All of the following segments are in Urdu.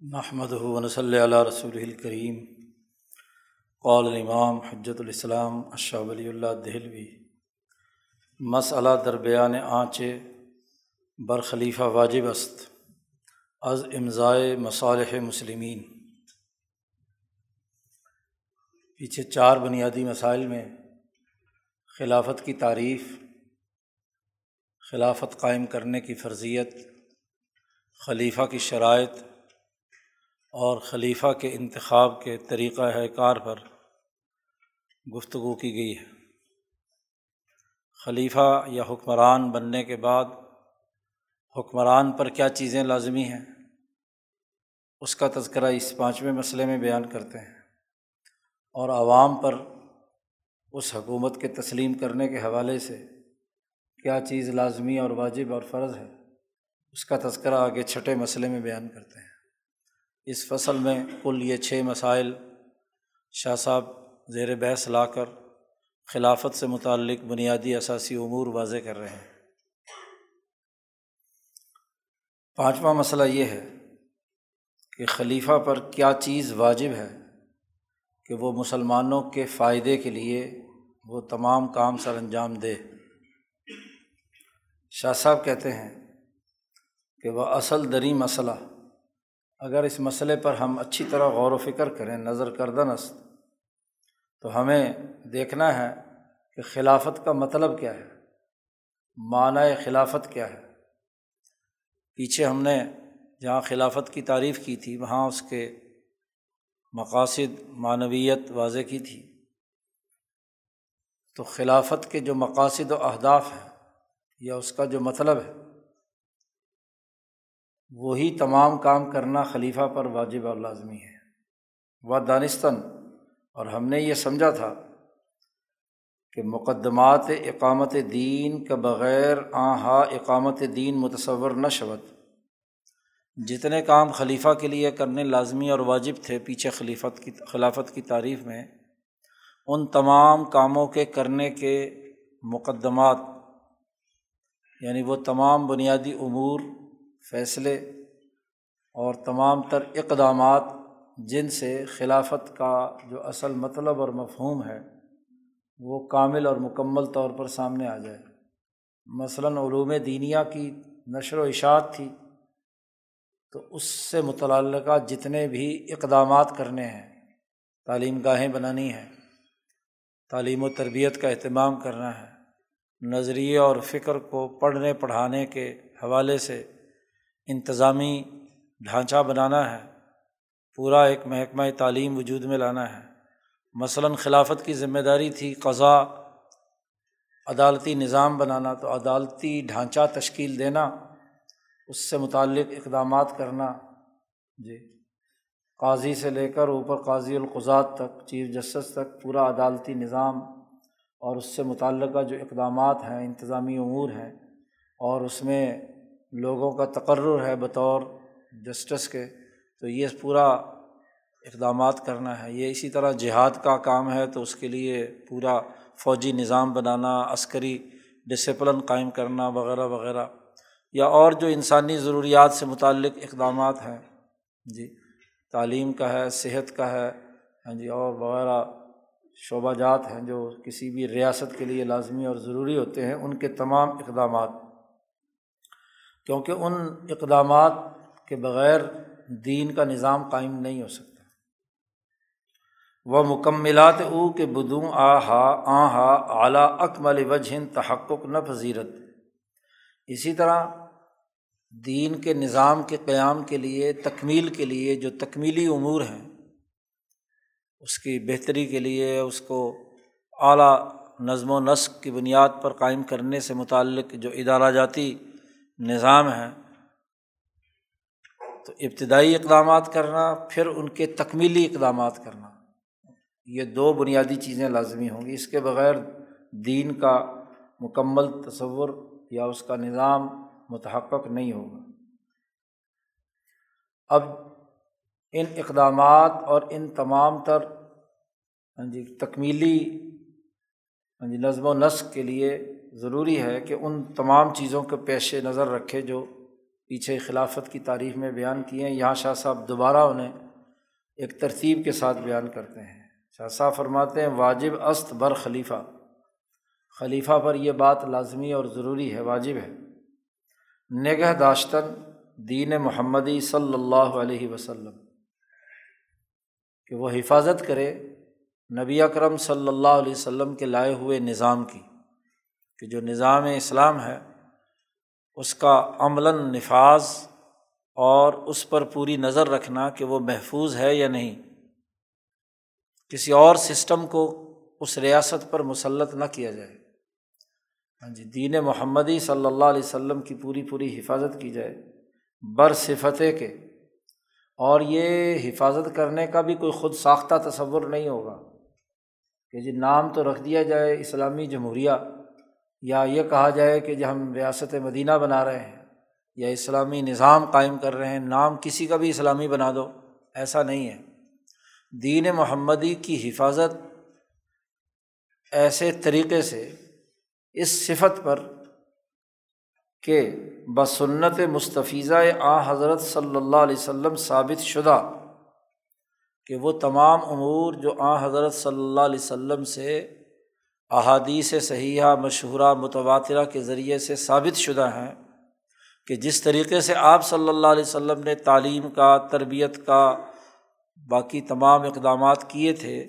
محمد ہُون صلی اللہ رسول الکریم قول الامام حجت الاسلام اشہ ولی اللہ دہلوی. مسئلہ دربیان آنچ بر خلیفہ واجب است. از امضائے مصالح مسلمین. پیچھے چار بنیادی مسائل میں خلافت کی تعریف، خلافت قائم کرنے کی فرضیت، خلیفہ کی شرائط اور خلیفہ کے انتخاب کے طریقہ کار پر گفتگو کی گئی ہے۔ خلیفہ یا حکمران بننے کے بعد حکمران پر کیا چیزیں لازمی ہیں؟ اس کا تذکرہ اس پانچویں مسئلے میں بیان کرتے ہیں۔ اور عوام پر اس حکومت کے تسلیم کرنے کے حوالے سے کیا چیز لازمی اور واجب اور فرض ہے؟ اس کا تذکرہ آگے چھٹے مسئلے میں بیان کرتے ہیں۔ اس فصل میں کل یہ چھ مسائل شاہ صاحب زیر بحث لا کر خلافت سے متعلق بنیادی اثاثی امور واضح کر رہے ہیں۔ پانچواں مسئلہ یہ ہے کہ خلیفہ پر کیا چیز واجب ہے کہ وہ مسلمانوں کے فائدے کے لیے وہ تمام کام سر انجام دے۔ شاہ صاحب کہتے ہیں کہ وہ اصل دری مسئلہ اگر اس مسئلے پر ہم اچھی طرح غور و فکر کریں، نظر کردن است تو ہمیں دیکھنا ہے کہ خلافت کا مطلب کیا ہے، معنی خلافت کیا ہے۔ پیچھے ہم نے جہاں خلافت کی تعریف کی تھی، وہاں اس کے مقاصد، معنویت واضح کی تھی۔ تو خلافت کے جو مقاصد و اہداف ہیں، یا اس کا جو مطلب ہے وہی تمام کام کرنا خلیفہ پر واجب اور لازمی ہے۔ وہ دانستاً اور ہم نے یہ سمجھا تھا کہ مقدمات اقامت دین کے بغیر آہا اقامت دین متصور نہ شود۔ جتنے کام خلیفہ کے لیے کرنے لازمی اور واجب تھے پیچھے خلیفت کی، خلافت کی تعریف میں، ان تمام کاموں کے کرنے کے مقدمات یعنی وہ تمام بنیادی امور فیصلے اور تمام تر اقدامات جن سے خلافت کا جو اصل مطلب اور مفہوم ہے، وہ کامل اور مکمل طور پر سامنے آ جائے۔ مثلاً علوم دینیا کی نشر و اشاعت تھی، تو اس سے متعلقہ جتنے بھی اقدامات کرنے ہیں، تعلیم گاہیں بنانی ہیں، تعلیم و تربیت کا اہتمام کرنا ہے، نظریے اور فکر کو پڑھنے، پڑھانے کے حوالے سے انتظامی ڈھانچہ بنانا ہے، پورا ایک محکمہ تعلیم وجود میں لانا ہے۔ مثلاً خلافت کی ذمہ داری تھی قضا عدالتی نظام بنانا، تو عدالتی ڈھانچہ تشکیل دینا، اس سے متعلق اقدامات کرنا۔ جی۔ قاضی سے لے کر اوپر قاضی القضات تک، چیف جسٹس تک پورا عدالتی نظام، اور اس سے متعلقہ جو اقدامات ہیں، انتظامی امور ہیں، اور اس میں لوگوں کا تقرر ہے بطور جسٹس کے، تو یہ پورا اقدامات کرنا ہے۔ یہ اسی طرح جہاد کا کام ہے، تو اس کے لیے پورا فوجی نظام بنانا، عسکری ڈسپلن قائم کرنا وغیرہ وغیرہ۔ یا اور جو انسانی ضروریات سے متعلق اقدامات ہیں۔ جی تعلیم کا ہے، صحت کا ہے ہاں جی اور وغیرہ شعبہ جات ہیں جو کسی بھی ریاست کے لیے لازمی اور ضروری ہوتے ہیں، ان کے تمام اقدامات۔ کیونکہ ان اقدامات کے بغیر دین کا نظام قائم نہیں ہو سکتا۔ وہ مکملات او کے بدوں آ ہا آ ہا اعلیٰ اکمل وجہ تحقق نہ پذیرت اسی طرح دین کے نظام کے قیام کے لیے، تکمیل کے لیے جو تکمیلی امور ہیں، اس کی بہتری کے لیے، اس کو اعلیٰ نظم و نسق کی بنیاد پر قائم کرنے سے متعلق جو ادارہ جاتی نظام ہے تو ابتدائی اقدامات کرنا، پھر ان کے تکمیلی اقدامات کرنا۔ یہ دو بنیادی چیزیں لازمی ہوں گی۔ اس کے بغیر دین کا مکمل تصور یا اس کا نظام متحقق نہیں ہوگا۔ اب ان اقدامات اور ان تمام تر ہاں جی تکمیلی ہاں جی نظم و نسق کے لیے ضروری ہے کہ ان تمام چیزوں کے پیش نظر رکھے جو پیچھے خلافت کی تاریخ میں بیان کیے ہیں۔ یہاں شاہ صاحب دوبارہ انہیں ایک ترتیب کے ساتھ بیان کرتے ہیں۔ شاہ صاحب فرماتے ہیں، واجب است بر خلیفہ۔ خلیفہ پر یہ بات لازمی اور ضروری ہے، واجب ہے۔ نگہ داشتن دین محمدی صلی اللہ علیہ وسلم۔ کہ وہ حفاظت کرے نبی اکرم صلی اللہ علیہ وسلم کے لائے ہوئے نظام کی۔ کہ جو نظام اسلام ہے، اس کا عملاً نفاذ اور اس پر پوری نظر رکھنا کہ وہ محفوظ ہے یا نہیں۔ کسی اور سسٹم کو اس ریاست پر مسلط نہ کیا جائے۔ ہاں جی دین محمدی صلی اللہ علیہ وسلم کی پوری پوری حفاظت کی جائے بر صفت کے۔ اور یہ حفاظت کرنے کا بھی کوئی خود ساختہ تصور نہیں ہوگا کہ جی نام تو رکھ دیا جائے اسلامی جمہوریہ۔ یا یہ کہا جائے کہ جو ہم ریاست مدینہ بنا رہے ہیں یا اسلامی نظام قائم کر رہے ہیں، نام کسی کا بھی اسلامی بنا دو، ایسا نہیں ہے۔ دین محمدی کی حفاظت ایسے طریقے سے اس صفت پر کہ بسنت مستفیضہ آ حضرت صلی اللہ علیہ وسلم ثابت شدہ کہ وہ تمام امور جو آ حضرت صلی اللہ علیہ وسلم سے احادیث صحیحہ، مشہورہ، متواترہ کے ذریعے سے ثابت شدہ ہیں کہ جس طریقے سے آپ صلی اللہ علیہ وسلم نے تعلیم کا، تربیت کا باقی تمام اقدامات کیے تھے،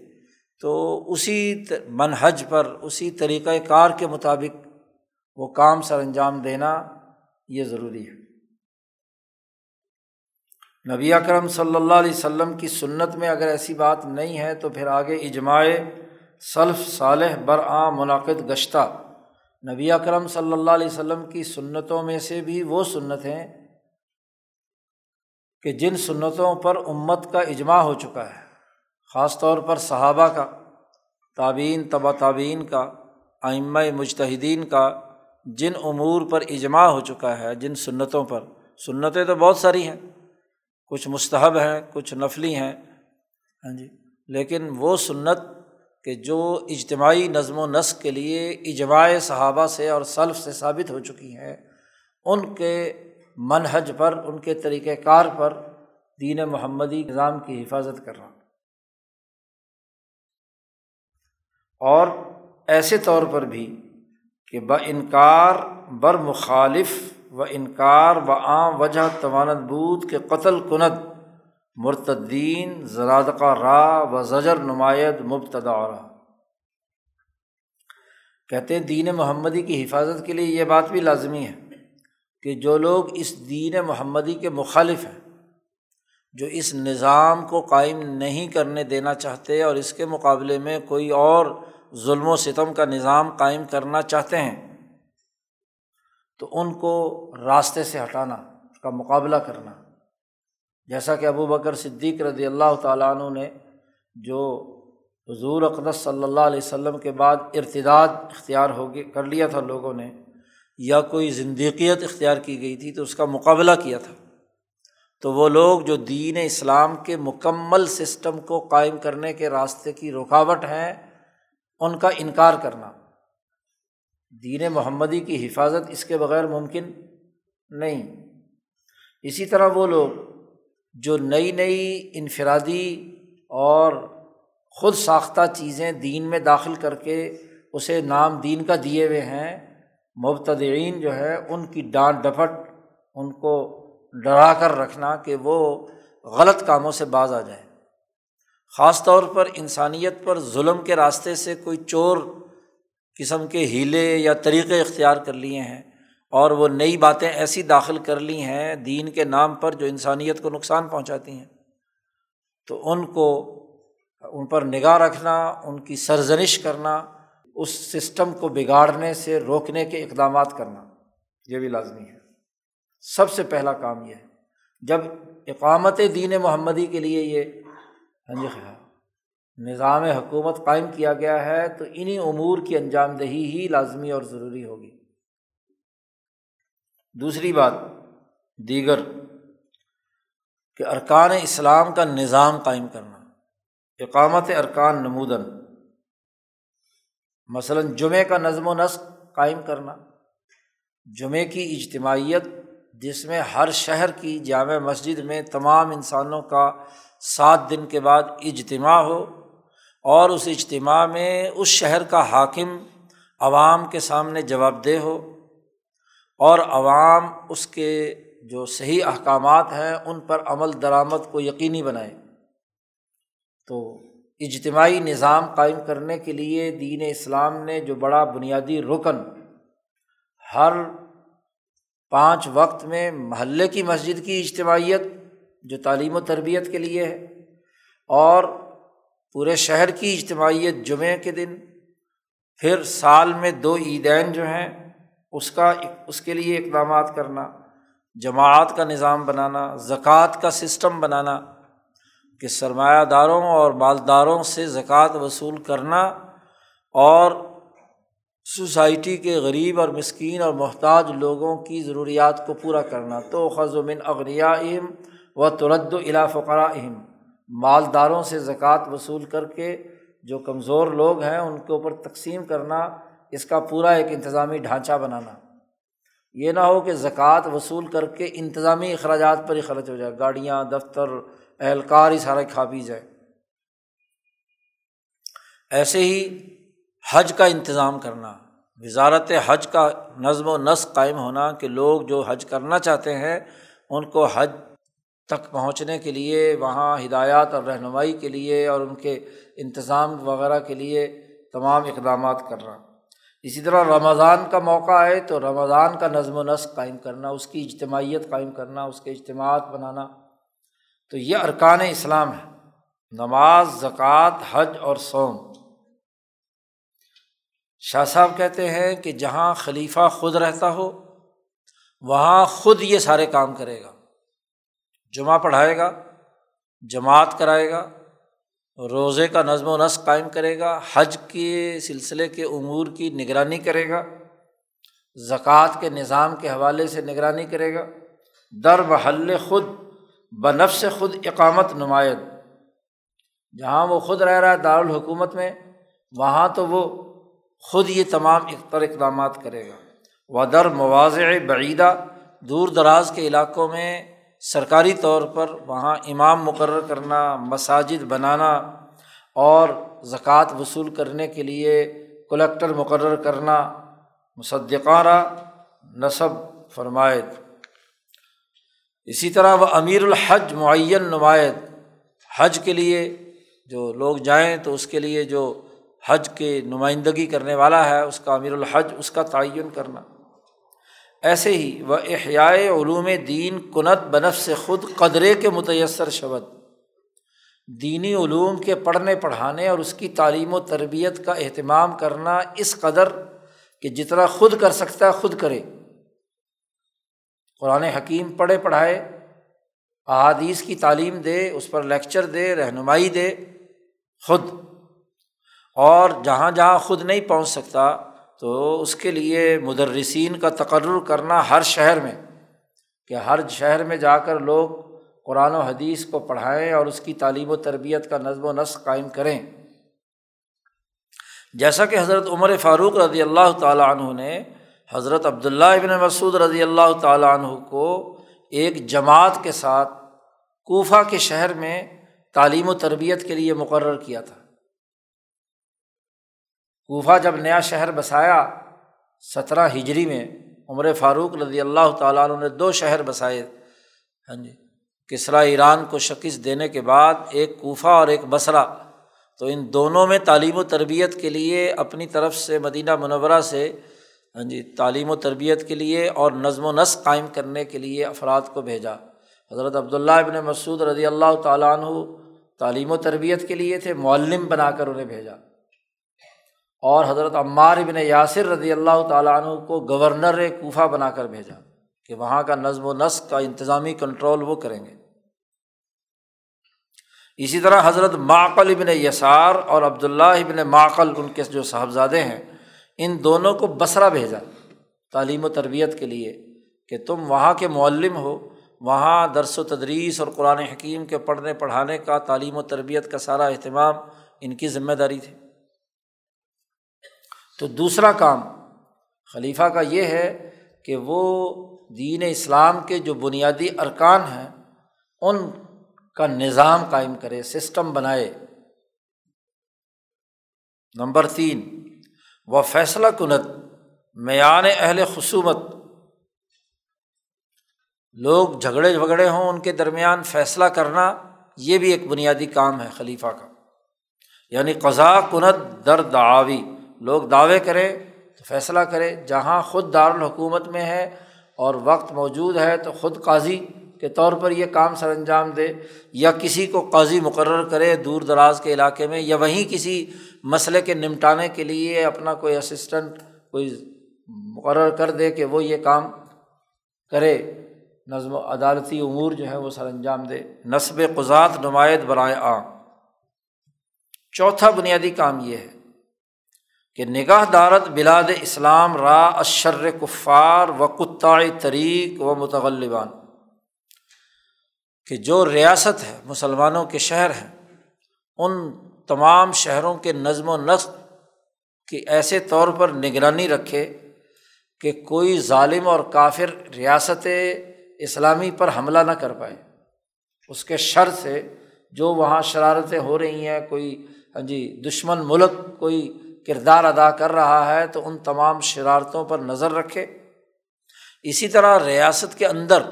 تو اسی منحج پر، اسی طریقۂ کار کے مطابق وہ کام سر انجام دینا یہ ضروری ہے۔ نبی اکرم صلی اللہ علیہ وسلم کی سنت میں اگر ایسی بات نہیں ہے تو پھر آگے اجماع صلف صالح برآں منعقد گشتہ۔ نبی اکرم صلی اللہ علیہ وسلم کی سنتوں میں سے بھی وہ سنت ہیں کہ جن سنتوں پر امت کا اجماع ہو چکا ہے، خاص طور پر صحابہ کا تعبین تبا تعبین کا آئمہ مجتہدین کا، جن امور پر اجماع ہو چکا ہے، جن سنتوں پر۔ سنتیں تو بہت ساری ہیں، کچھ مستحب ہیں، کچھ نفلی ہیں۔ ہاں جی لیکن وہ سنت کہ جو اجتماعی نظم و نسق کے لیے اجماع صحابہ سے اور سلف سے ثابت ہو چکی ہیں، ان کے منحج پر، ان کے طریقۂ کار پر دین محمدی نظام کی حفاظت کر رہا اور ایسے طور پر بھی کہ با انکار بر مخالف و انکار و عام وجہ توانت بود کے قتل، کنت مرتدین زرادقہ را و زجر نمایت مبتدا رہا کہتے ہیں دین محمدی کی حفاظت کے لیے یہ بات بھی لازمی ہے کہ جو لوگ اس دین محمدی کے مخالف ہیں، جو اس نظام کو قائم نہیں کرنے دینا چاہتے اور اس کے مقابلے میں کوئی اور ظلم و ستم کا نظام قائم کرنا چاہتے ہیں، تو ان کو راستے سے ہٹانا اس کا مقابلہ کرنا۔ جیسا کہ ابو بکر صدیق رضی اللہ تعالیٰ عنہ نے جو حضور اقدس صلی اللہ علیہ وسلم کے بعد ارتداد اختیار ہو گیا کر لیا تھا لوگوں نے، یا کوئی زندیقیت اختیار کی گئی تھی تو اس کا مقابلہ کیا تھا۔ تو وہ لوگ جو دین اسلام کے مکمل سسٹم کو قائم کرنے کے راستے کی رکاوٹ ہیں، ان کا انکار کرنا۔ دین محمدی کی حفاظت اس کے بغیر ممکن نہیں۔ اسی طرح وہ لوگ جو نئی نئی انفرادی اور خود ساختہ چیزیں دین میں داخل کر کے اسے نام دین کا دیے ہوئے ہیں مبتدئین جو ہے، ان کی ڈانٹ ڈپٹ، ان کو ڈرا کر رکھنا کہ وہ غلط کاموں سے باز آ جائیں۔ خاص طور پر انسانیت پر ظلم کے راستے سے کوئی چور قسم کے ہیلے یا طریقے اختیار کر لیے ہیں۔ اور وہ نئی باتیں ایسی داخل کر لی ہیں دین کے نام پر جو انسانیت کو نقصان پہنچاتی ہیں۔ تو ان کو ان پر نگاہ رکھنا، ان کی سرزنش کرنا، اس سسٹم کو بگاڑنے سے روکنے کے اقدامات کرنا، یہ بھی لازمی ہے۔ سب سے پہلا کام یہ ہے۔ جب اقامت دین محمدی کے لیے یہ ہاں جی نظام حکومت قائم کیا گیا ہے تو انہیں امور کی انجام دہی ہی لازمی اور ضروری ہوگی۔ دوسری بات، دیگر، کہ ارکان اسلام کا نظام قائم کرنا، اقامت ارکان نمودن، مثلاً جمعے کا نظم و نسق قائم کرنا جمعے کی اجتماعیت، جس میں ہر شہر کی جامع مسجد میں تمام انسانوں کا سات دن کے بعد اجتماع ہو، اور اس اجتماع میں اس شہر کا حاکم عوام کے سامنے جواب دہ ہو اور عوام اس کے جو صحیح احکامات ہیں ان پر عمل درآمد کو یقینی بنائے۔ تو اجتماعی نظام قائم کرنے کے لیے دین اسلام نے جو بڑا بنیادی رکن ہر پانچ وقت میں محلے کی مسجد کی اجتماعیت جو تعلیم و تربیت کے لیے ہے اور پورے شہر کی اجتماعیت جمعے کے دن، پھر سال میں دو عیدین جو ہیں اس کا اس کے لیے اقدامات کرنا، جماعت کا نظام بنانا، زکوٰۃ کا سسٹم بنانا، کہ سرمایہ داروں اور مالداروں سے زکوٰۃ وصول کرنا اور سوسائٹی کے غریب اور مسکین اور محتاج لوگوں کی ضروریات کو پورا کرنا۔ تو خز و من اغریا اہم و ترد الا فقرا اہم مالداروں سے زکوٰۃ وصول کر کے جو کمزور لوگ ہیں، ان کے اوپر تقسیم کرنا اس کا پورا ایک انتظامی ڈھانچہ بنانا۔ یہ نہ ہو کہ زکوٰۃ وصول کر کے انتظامی اخراجات پر ہی خرچ ہو جائے، گاڑیاں، دفتر، اہلکار ہی سارے کھا پی جائے۔ ایسے ہی حج کا انتظام کرنا، وزارت حج کا نظم و نسق قائم ہونا کہ لوگ جو حج کرنا چاہتے ہیں، ان کو حج تک پہنچنے کے لیے، وہاں ہدایات اور رہنمائی کے لیے اور ان کے انتظام وغیرہ کے لیے تمام اقدامات کرنا۔ اسی طرح رمضان کا موقع آئے تو رمضان کا نظم و نسق قائم کرنا، اس کی اجتماعیت قائم کرنا، اس کے اجتماعات بنانا، تو یہ ارکان اسلام ہے نماز، زکوٰۃ، حج اور سوم شاہ صاحب کہتے ہیں کہ جہاں خلیفہ خود رہتا ہو، وہاں خود یہ سارے کام کرے گا۔ جمعہ پڑھائے گا، جماعت کرائے گا روزے کا نظم و نسق قائم کرے گا، حج کے سلسلے کے امور کی نگرانی کرے گا، زکوٰۃ کے نظام کے حوالے سے نگرانی کرے گا، در محل خود بنف سے خود اقامت نمایت جہاں وہ خود رہ رہا ہے دارالحکومت میں، وہاں تو وہ خود یہ تمام اختر اقدامات کرے گا۔ و در مواضع بعیدہ، دور دراز کے علاقوں میں سرکاری طور پر وہاں امام مقرر کرنا، مساجد بنانا اور زکوٰۃ وصول کرنے کے لیے کلیکٹر مقرر کرنا مصدقانہ نصب فرمائد اسی طرح وہ امیر الحج معین نمائد حج کے لیے جو لوگ جائیں تو اس کے لیے جو حج کے نمائندگی کرنے والا ہے، اس کا امیر الحج اس کا تعین کرنا۔ ایسے ہی وہ احیائے علوم دین کنت بنف سے خود قدرے کے متیسر شبد۔ دینی علوم کے پڑھنے پڑھانے اور اس کی تعلیم و تربیت کا اہتمام کرنا اس قدر کہ جتنا خود کر سکتا ہے خود کرے۔ قرآن حکیم پڑھے پڑھائے، احادیث کی تعلیم دے، اس پر لیکچر دے، رہنمائی دے خود۔ اور جہاں جہاں خود نہیں پہنچ سکتا تو اس کے لیے مدرسین کا تقرر کرنا ہر شہر میں، کہ ہر شہر میں جا کر لوگ قرآن و حدیث کو پڑھائیں اور اس کی تعلیم و تربیت کا نظم و نسق قائم کریں۔ جیسا کہ حضرت عمر فاروق رضی اللہ تعالیٰ عنہ نے حضرت عبداللہ ابن مسعود رضی اللہ تعالیٰ عنہ کو ایک جماعت کے ساتھ کوفہ کے شہر میں تعلیم و تربیت کے لیے مقرر کیا تھا۔ کوفہ جب نیا شہر بسایا، سترہ ہجری میں عمر فاروق رضی اللہ تعالیٰ عنہ نے دو شہر بسائے۔ ہاں جی کسرا ایران کو شکست دینے کے بعد ایک کوفہ اور ایک بصرا تو ان دونوں میں تعلیم و تربیت کے لیے اپنی طرف سے مدینہ منورہ سے ہاں جی تعلیم و تربیت کے لیے اور نظم و نسق قائم کرنے کے لیے افراد کو بھیجا۔ حضرت عبداللہ ابن مسعود رضی اللہ تعالیٰ عنہ تعلیم و تربیت کے لیے تھے، معلم بنا کر انہیں بھیجا۔ اور حضرت عمار ابن یاسر رضی اللہ تعالیٰ عنہ کو گورنر کوفہ بنا کر بھیجا کہ وہاں کا نظم و نسق کا انتظامی کنٹرول وہ کریں گے۔ اسی طرح حضرت معقل ابن یسار اور عبداللہ ابن معقل ان کے جو صاحبزادے ہیں، ان دونوں کو بسرا بھیجا تعلیم و تربیت کے لیے کہ تم وہاں کے معلم ہو، وہاں درس و تدریس اور قرآن حکیم کے پڑھنے پڑھانے کا، تعلیم و تربیت کا سارا اہتمام ان کی ذمہ داری تھی۔ تو دوسرا کام، خلیفہ کا یہ ہے کہ وہ دین اسلام کے جو بنیادی ارکان ہیں، ان کا نظام قائم کرے، سسٹم بنائے۔ نمبر تین، وہ فیصلہ کنت، میان اہل خصومت۔ لوگ جھگڑے جھگڑے ہوں ان کے درمیان فیصلہ کرنا، یہ بھی ایک بنیادی کام ہے خلیفہ کا۔ یعنی قضا کنت در دعوی لوگ دعوے کرے تو فیصلہ کرے جہاں خود دارالحکومت میں ہے اور وقت موجود ہے تو خود قاضی کے طور پر یہ کام سر انجام دے، یا کسی کو قاضی مقرر کرے دور دراز کے علاقے میں، یا وہیں کسی مسئلے کے نمٹانے کے لیے اپنا کوئی اسسٹنٹ کوئی مقرر کر دے کہ وہ یہ کام کرے۔ نظم و عدالتی امور جو ہے وہ سر انجام دے۔ نصب قزات نمایت برائے عام۔ چوتھا بنیادی کام یہ ہے کہ نگاہ دارت بلاد اسلام را اشر کفار و کتائی طریق و متغلبان۔ کہ جو ریاست ہے، مسلمانوں کے شہر ہیں، ان تمام شہروں کے نظم و نسق کی ایسے طور پر نگرانی رکھے کہ کوئی ظالم اور کافر ریاست اسلامی پر حملہ نہ کر پائے۔ اس کے شر سے جو وہاں شرارتیں ہو رہی ہیں، کوئی ہاں جی دشمن ملک، کوئی کردار ادا کر رہا ہے تو ان تمام شرارتوں پر نظر رکھے۔ اسی طرح ریاست کے اندر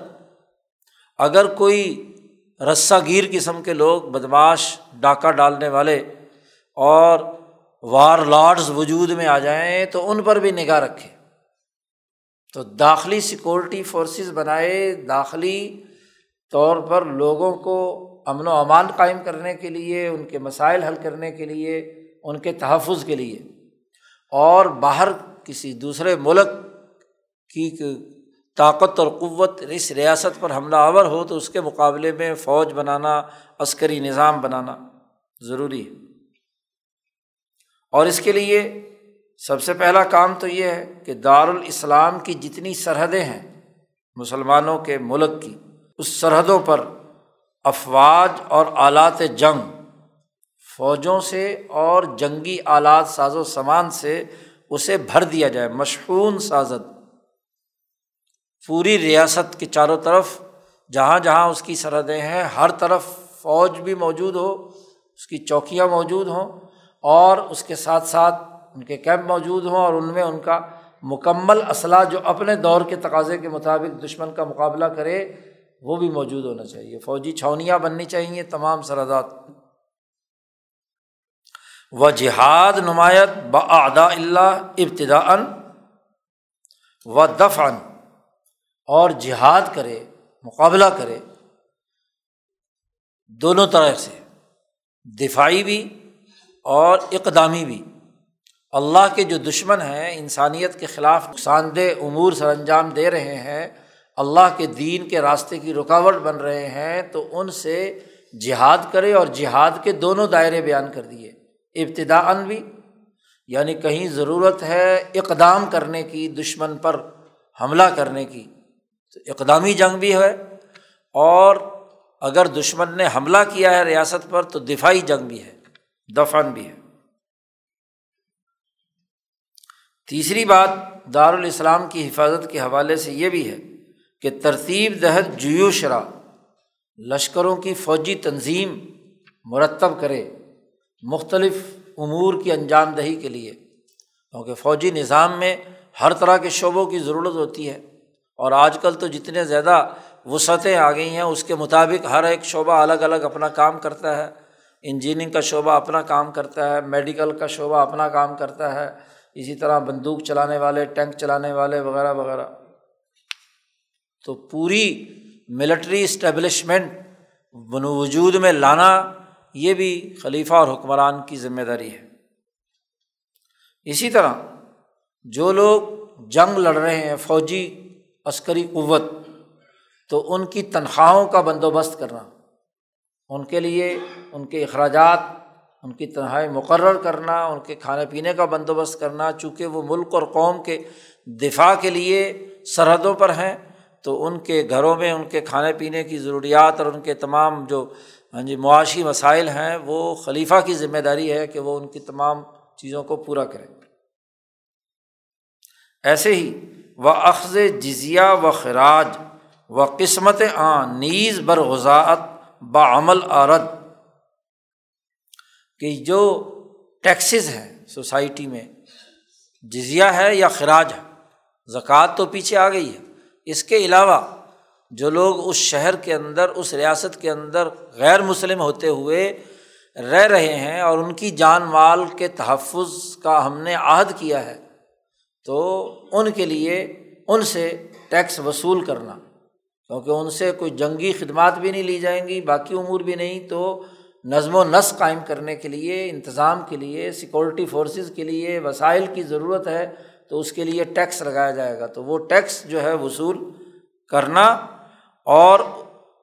اگر کوئی رسا گیر قسم کے لوگ بدماش ڈاکہ ڈالنے والے اور وار لاڈز وجود میں آ جائیں تو ان پر بھی نگاہ رکھے۔ تو داخلی سیکورٹی فورسز بنائے داخلی طور پر لوگوں کو امن و امان قائم کرنے کے لیے، ان کے مسائل حل کرنے کے لیے ان کے تحفظ کے لیے اور باہر کسی دوسرے ملک کی طاقت اور قوت، اس ریاست پر حملہ آور ہو تو اس کے مقابلے میں فوج بنانا، عسکری نظام بنانا ضروری ہے۔ اور اس کے لیے سب سے پہلا کام تو یہ ہے کہ دارالاسلام کی جتنی سرحدیں ہیں مسلمانوں کے ملک کی، اس سرحدوں پر افواج اور آلات جنگ فوجوں سے اور جنگی آلات ساز و سامان سے اسے بھر دیا جائے مشہور سازت۔ پوری ریاست کے چاروں طرف، جہاں جہاں اس کی سرحدیں ہیں، ہر طرف فوج بھی موجود ہو، اس کی چوکیاں موجود ہوں، اور اس کے ساتھ ساتھ ان کے کیمپ موجود ہوں، اور ان میں ان کا مکمل اسلحہ جو اپنے دور کے تقاضے کے مطابق دشمن کا مقابلہ کرے، وہ بھی موجود ہونا چاہیے۔ فوجی چھاونیاں بننی چاہیے تمام سرحدات۔ و جہاد نمایت بعدا اللہ ابتدا ان و دف ان اور جہاد کرے، مقابلہ کرے، دونوں طرح سے، دفاعی بھی اور اقدامی بھی۔ اللہ کے جو دشمن ہیں، انسانیت کے خلاف نقصان دہ، امور سر انجام دے رہے ہیں، اللہ کے دین کے راستے کی رکاوٹ بن رہے ہیں، تو ان سے جہاد کرے اور جہاد کے دونوں دائرے بیان کر دیے۔ ابتدا ان بھی یعنی کہیں ضرورت ہے اقدام کرنے کی، دشمن پر حملہ کرنے کی، تو اقدامی جنگ بھی ہے۔ اور اگر دشمن نے حملہ کیا ہے ریاست پر، تو دفاعی جنگ بھی ہے دفن بھی ہے۔ تیسری بات دارالاسلام کی حفاظت کے حوالے سے یہ بھی ہے کہ ترتیب دہت جیو شرح لشکروں کی فوجی تنظیم مرتب کرے۔ مختلف امور کی انجام دہی کے لیے۔ کیونکہ فوجی نظام میں ہر طرح کے شعبوں کی ضرورت ہوتی ہے۔ اور آج کل تو جتنے زیادہ وسعتیں آ گئی ہیں، اس کے مطابق ہر ایک شعبہ الگ الگ اپنا کام کرتا ہے۔ انجینئرنگ کا شعبہ اپنا کام کرتا ہے، میڈیکل کا شعبہ اپنا کام کرتا ہے۔ اسی طرح بندوق چلانے والے، ٹینک چلانے والے وغیرہ وغیرہ۔ تو پوری ملٹری اسٹیبلشمنٹ وجود میں لانا یہ بھی خلیفہ اور حکمران کی ذمہ داری ہے۔ اسی طرح جو لوگ جنگ لڑ رہے ہیں، فوجی، عسکری قوت، تو ان کی تنخواہوں کا بندوبست کرنا، ان کے لیے ان کے اخراجات، ان کی تنہائی مقرر کرنا، ان کے کھانے پینے کا بندوبست کرنا، چونکہ وہ ملک اور قوم کے دفاع کے لیے سرحدوں پر ہیں، تو ان کے گھروں میں ان کے کھانے پینے کی ضروریات اور ان کے تمام جو ہاں جی معاشی مسائل ہیں، وہ خلیفہ کی ذمہ داری ہے کہ وہ ان کی تمام چیزوں کو پورا کریں۔ ایسے ہی و اخذ جزیہ و خراج و قسمت آن نیز برغذاعت بعمل عرد کہ جو ٹیکسیز ہیں سوسائٹی میں، جزیہ ہے یا خراج ہے، زکوٰۃ تو پیچھے آ گئی ہے۔ اس کے علاوہ جو لوگ اس شہر کے اندر، اس ریاست کے اندر غیر مسلم ہوتے ہوئے رہ رہے ہیں اور ان کی جان مال کے تحفظ کا ہم نے عہد کیا ہے، تو ان کے لیے ان سے ٹیکس وصول کرنا۔ کیونکہ ان سے کوئی جنگی خدمات بھی نہیں لی جائیں گی، باقی امور بھی نہیں، تو نظم و نسق قائم کرنے کے لیے، انتظام کے لیے سیکورٹی فورسز کے لیے وسائل کی ضرورت ہے، تو اس کے لیے ٹیکس لگایا جائے گا۔ تو وہ ٹیکس جو ہے وصول کرنا اور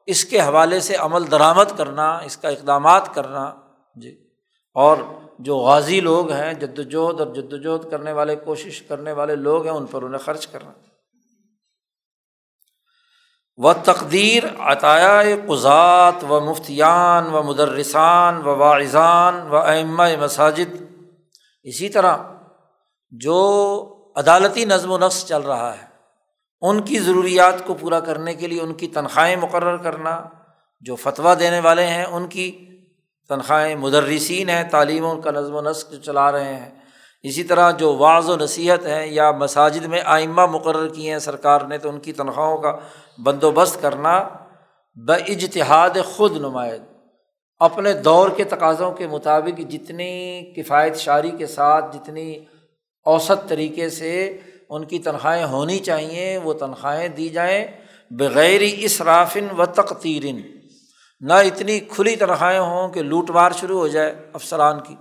اس کے حوالے سے عمل درآمد کرنا، اس کا اقدامات کرنا جی اور جو غازی لوگ ہیں جد وجہد اور جد وجہد کرنے والے، کوشش کرنے والے لوگ ہیں، ان پر انہیں خرچ کرنا۔ و تقدیر عطایہ قزات و مفتیان و مدرسان و واعظان و ائمہ مساجد۔ اسی طرح جو عدالتی نظم و نقص چل رہا ہے ان کی ضروریات کو پورا کرنے کے لیے ان کی تنخواہیں مقرر کرنا، جو فتویٰ دینے والے ہیں، ان کی تنخواہیں مدرسین ہیں، تعلیموں کا نظم و نسق چلا رہے ہیں۔ اسی طرح جو بعض و نصیحت ہیں یا مساجد میں آئمہ مقرر کیے ہیں سرکار نے، تو ان کی تنخواہوں کا بندوبست کرنا ب اجتہاد خود نمائد۔ اپنے دور کے تقاضوں کے مطابق جتنی کفایت شاری کے ساتھ، جتنی اوسط طریقے سے ان کی تنخواہیں ہونی چاہئیں وہ تنخواہیں دی جائیں بغیر اسرافن و تقتیرن۔ نہ اتنی کھلی تنخواہیں ہوں کہ لوٹ مار شروع ہو جائے افسران کی۔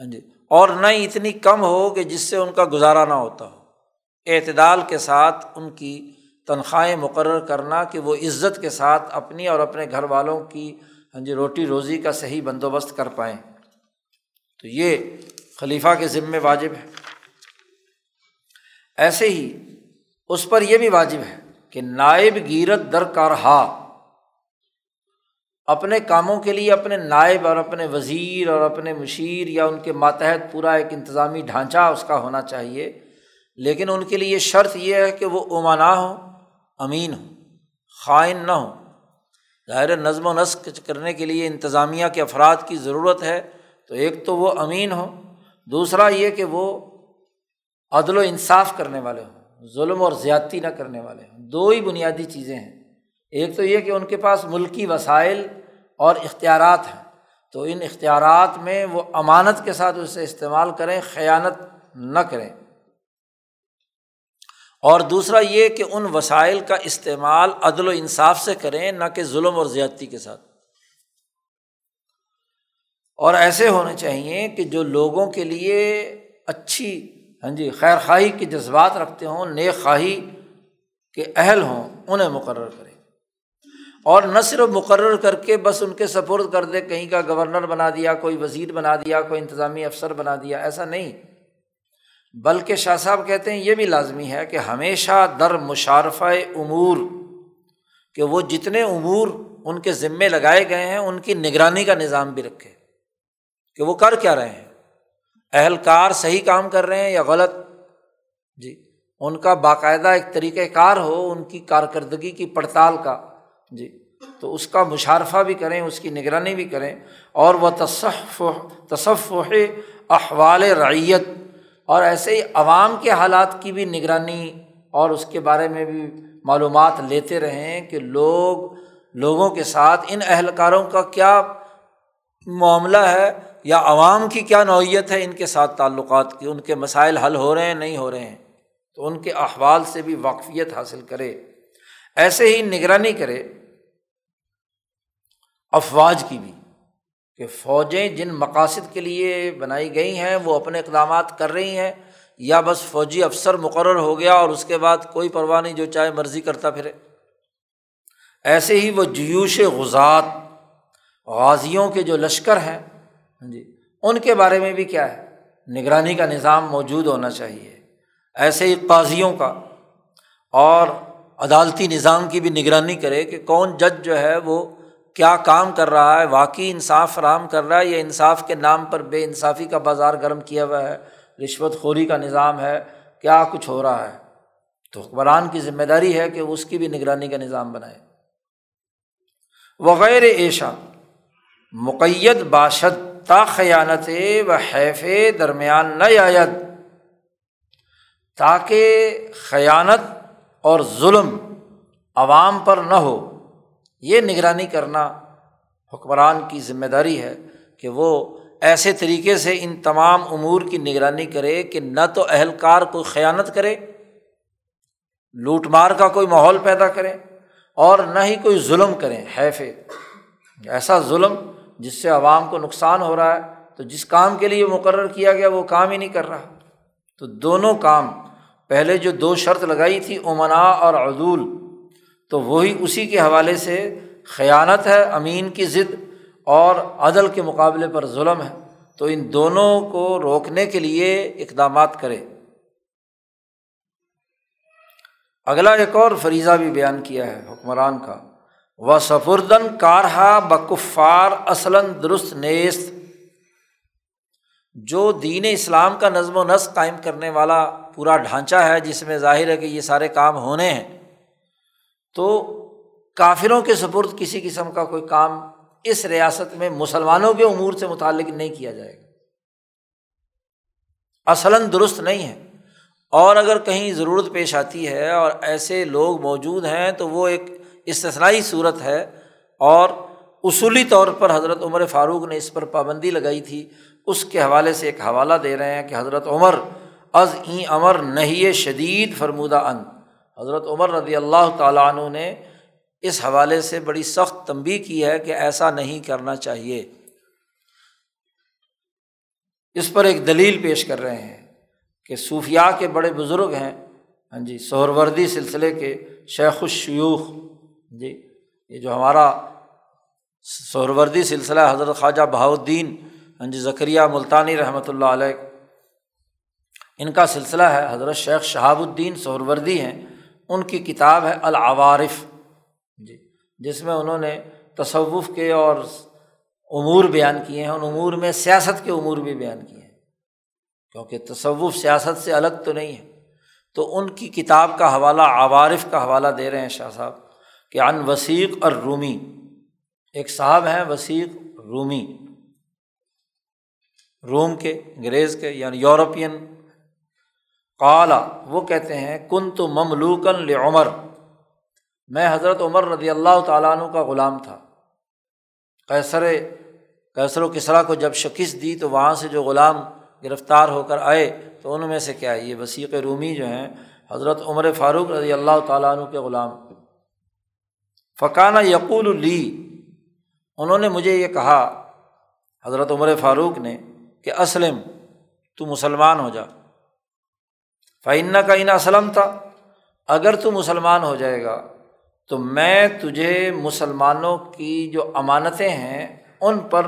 ہاں جی اور نہ اتنی کم ہو کہ جس سے ان کا گزارا نہ ہوتا ہو۔ اعتدال کے ساتھ ان کی تنخواہیں مقرر کرنا کہ وہ عزت کے ساتھ اپنی اور اپنے گھر والوں کی ہاں جی روٹی روزی کا صحیح بندوبست کر پائیں۔ تو یہ خلیفہ کے ذمے واجب ہے۔ ایسے ہی اس پر یہ بھی واجب ہے کہ نائب گیرت در کارہا، اپنے کاموں کے لیے اپنے نائب اور اپنے وزیر اور اپنے مشیر یا ان کے ماتحت پورا ایک انتظامی ڈھانچہ اس کا ہونا چاہیے، لیکن ان کے لیے شرط یہ ہے کہ وہ امانا ہوں، امین ہوں، خائن نہ ہوں۔ ظاہر نظم و نسق کرنے کے لیے انتظامیہ کے افراد کی ضرورت ہے، تو ایک تو وہ امین ہوں، دوسرا یہ کہ وہ عدل و انصاف کرنے والے ہوں، ظلم اور زیادتی نہ کرنے والے ہوں۔ دو ہی بنیادی چیزیں ہیں۔ ایک تو یہ کہ ان کے پاس ملکی وسائل اور اختیارات ہیں۔ تو ان اختیارات میں وہ امانت کے ساتھ اسے استعمال کریں، خیانت نہ کریں۔ اور دوسرا یہ کہ ان وسائل کا استعمال عدل و انصاف سے کریں، نہ کہ ظلم اور زیادتی کے ساتھ۔ اور ایسے ہونے چاہیے کہ جو لوگوں کے لیے اچھی ہاں جی خیر خواہی کے جذبات رکھتے ہوں، نیک خواہی کے اہل ہوں، انہیں مقرر کریں۔ اور نہ صرف مقرر کر کے بس ان کے سپرد کر دے، کہیں کا گورنر بنا دیا، کوئی وزیر بنا دیا، کوئی انتظامی افسر بنا دیا، ایسا نہیں۔ بلکہ شاہ صاحب کہتے ہیں، یہ بھی لازمی ہے کہ ہمیشہ در مشارفہ امور، کہ وہ جتنے امور ان کے ذمے لگائے گئے ہیں، ان کی نگرانی کا نظام بھی رکھے، کہ وہ کر کیا رہے ہیں۔ اہلکار صحیح کام کر رہے ہیں یا غلط؟ جی ان کا باقاعدہ ایک طریقۂ کار ہو، ان کی کارکردگی کی پڑتال کا۔ جی تو اس کا مشارفہ بھی کریں، اس کی نگرانی بھی کریں۔ اور وہ تصف تصف احوال رعیت۔ اور ایسے ہی عوام کے حالات کی بھی نگرانی اور اس کے بارے میں بھی معلومات لیتے رہیں کہ لوگ، لوگوں کے ساتھ ان اہلکاروں کا کیا معاملہ ہے۔ یا عوام کی کیا نوعیت ہے ان کے ساتھ تعلقات کی؟ ان کے مسائل حل ہو رہے ہیں، نہیں ہو رہے ہیں؟ تو ان کے احوال سے بھی واقفیت حاصل کرے۔ ایسے ہی نگرانی کرے۔ افواج کی بھی کہ فوجیں جن مقاصد کے لیے بنائی گئی ہیں، وہ اپنے اقدامات کر رہی ہیں، یا بس فوجی افسر مقرر ہو گیا اور اس کے بعد کوئی پرواہ نہیں، جو چاہے مرضی کرتا پھرے۔ ایسے ہی وہ جیوش غزات غازیوں کے جو لشکر ہیں ہاں جی۔ ان کے بارے میں بھی کیا ہے؟ نگرانی کا نظام موجود ہونا چاہیے۔ ایسے ہی قاضیوں کا۔ اور عدالتی نظام کی بھی نگرانی کرے کہ کون جج جو ہے وہ کیا کام کر رہا ہے، واقعی انصاف فراہم کر رہا ہے یا انصاف کے نام پر بے انصافی کا بازار گرم کیا ہوا ہے، رشوت خوری کا نظام ہے، کیا کچھ ہو رہا ہے؟ تو حکمران کی ذمہ داری ہے کہ اس کی بھی نگرانی کا نظام بنائے۔ وغیر ایشا، مقید باشد تا خیانت و حیف درمیان نہ آید۔ تاکہ خیانت اور ظلم عوام پر نہ ہو۔ یہ نگرانی کرنا حکمران کی ذمہ داری ہے کہ وہ ایسے طریقے سے ان تمام امور کی نگرانی کرے کہ نہ تو اہلکار کوئی خیانت کرے، لوٹ مار کا کوئی ماحول پیدا کرے اور نہ ہی کوئی ظلم کریں حیف، ایسا ظلم جس سے عوام کو نقصان ہو رہا ہے، تو جس کام کے لیے مقرر کیا گیا، وہ کام ہی نہیں کر رہا۔ تو دونوں کام، پہلے جو دو شرط لگائی تھی امنا اور عدول، تو وہی اسی کے حوالے سے خیانت ہے، امین کی ضد اور عدل کے مقابلے پر ظلم ہے۔ تو ان دونوں کو روکنے کے لیے اقدامات کرے۔ اگلا ایک اور فریضہ بھی بیان کیا ہے، حکمران کا۔ و سفردن کارہا بکفار اصلاً درست نیست۔ جو دین اسلام کا نظم و نسق قائم کرنے والا پورا ڈھانچہ ہے، جس میں ظاہر ہے کہ یہ سارے کام ہونے ہیں، تو کافروں کے سپرد کسی قسم کا کوئی کام اس ریاست میں مسلمانوں کے امور سے متعلق نہیں کیا جائے گا۔ اصلاً درست نہیں ہے۔ اور اگر کہیں ضرورت پیش آتی ہے اور ایسے لوگ موجود ہیں، تو وہ ایک استثنائی صورت ہے اور اصولی طور پر حضرت عمر فاروق نے اس پر پابندی لگائی تھی۔ اس کے حوالے سے ایک حوالہ دے رہے ہیں کہ حضرت عمر از این امر نہیں شدید فرمودہ ان۔ حضرت عمر رضی اللہ تعالیٰ عنہ نے اس حوالے سے بڑی سخت تنبی کی ہے کہ ایسا نہیں کرنا چاہیے۔ اس پر ایک دلیل پیش کر رہے ہیں کہ صوفیہ کے بڑے بزرگ ہیں۔ ہاں جی سہروردی سلسلے کے شیخ الشیوخ جی یہ جو ہمارا سہروردی سلسلہ حضرت خواجہ بہاؤدین ہاں جی ذکریہ ملتانی رحمۃ اللہ علیہ، ان کا سلسلہ ہے، حضرت شیخ شہاب الدین سہروردی ہیں، ان کی کتاب ہے العوارف جی جس میں انہوں نے تصوف کے اور امور بیان کیے ہیں، ان امور میں سیاست کے امور بھی بیان کیے ہیں، کیونکہ تصوف سیاست سے الگ تو نہیں ہے۔ تو ان کی کتاب کا حوالہ، عوارف کا حوالہ دے رہے ہیں شاہ صاحب کہ ان وسیق اور رومی ایک صاحب ہیں وسیق رومی، روم کے، انگریز کے یعنی یورپین، قالا، وہ کہتے ہیں کن تو مملوکن لمر میں حضرت عمر رضی اللہ تعالیٰ عنہ کا غلام تھا۔ کیسر کیسر و کسرا کو جب شکست دی تو وہاں سے جو غلام گرفتار ہو کر آئے تو ان میں سے کیا ہے؟ یہ وسیق رومی جو ہیں، حضرت عمر فاروق رضی اللہ تعالیٰ عنہ کے غلام۔ فقانہ یقول اللی انہوں نے مجھے یہ کہا، حضرت عمر فاروق نے کہ، اسلم، تو مسلمان ہو جا۔ فعن کا ان اسلم تھا اگر تو مسلمان ہو جائے گا، تو میں تجھے مسلمانوں کی جو امانتیں ہیں، ان پر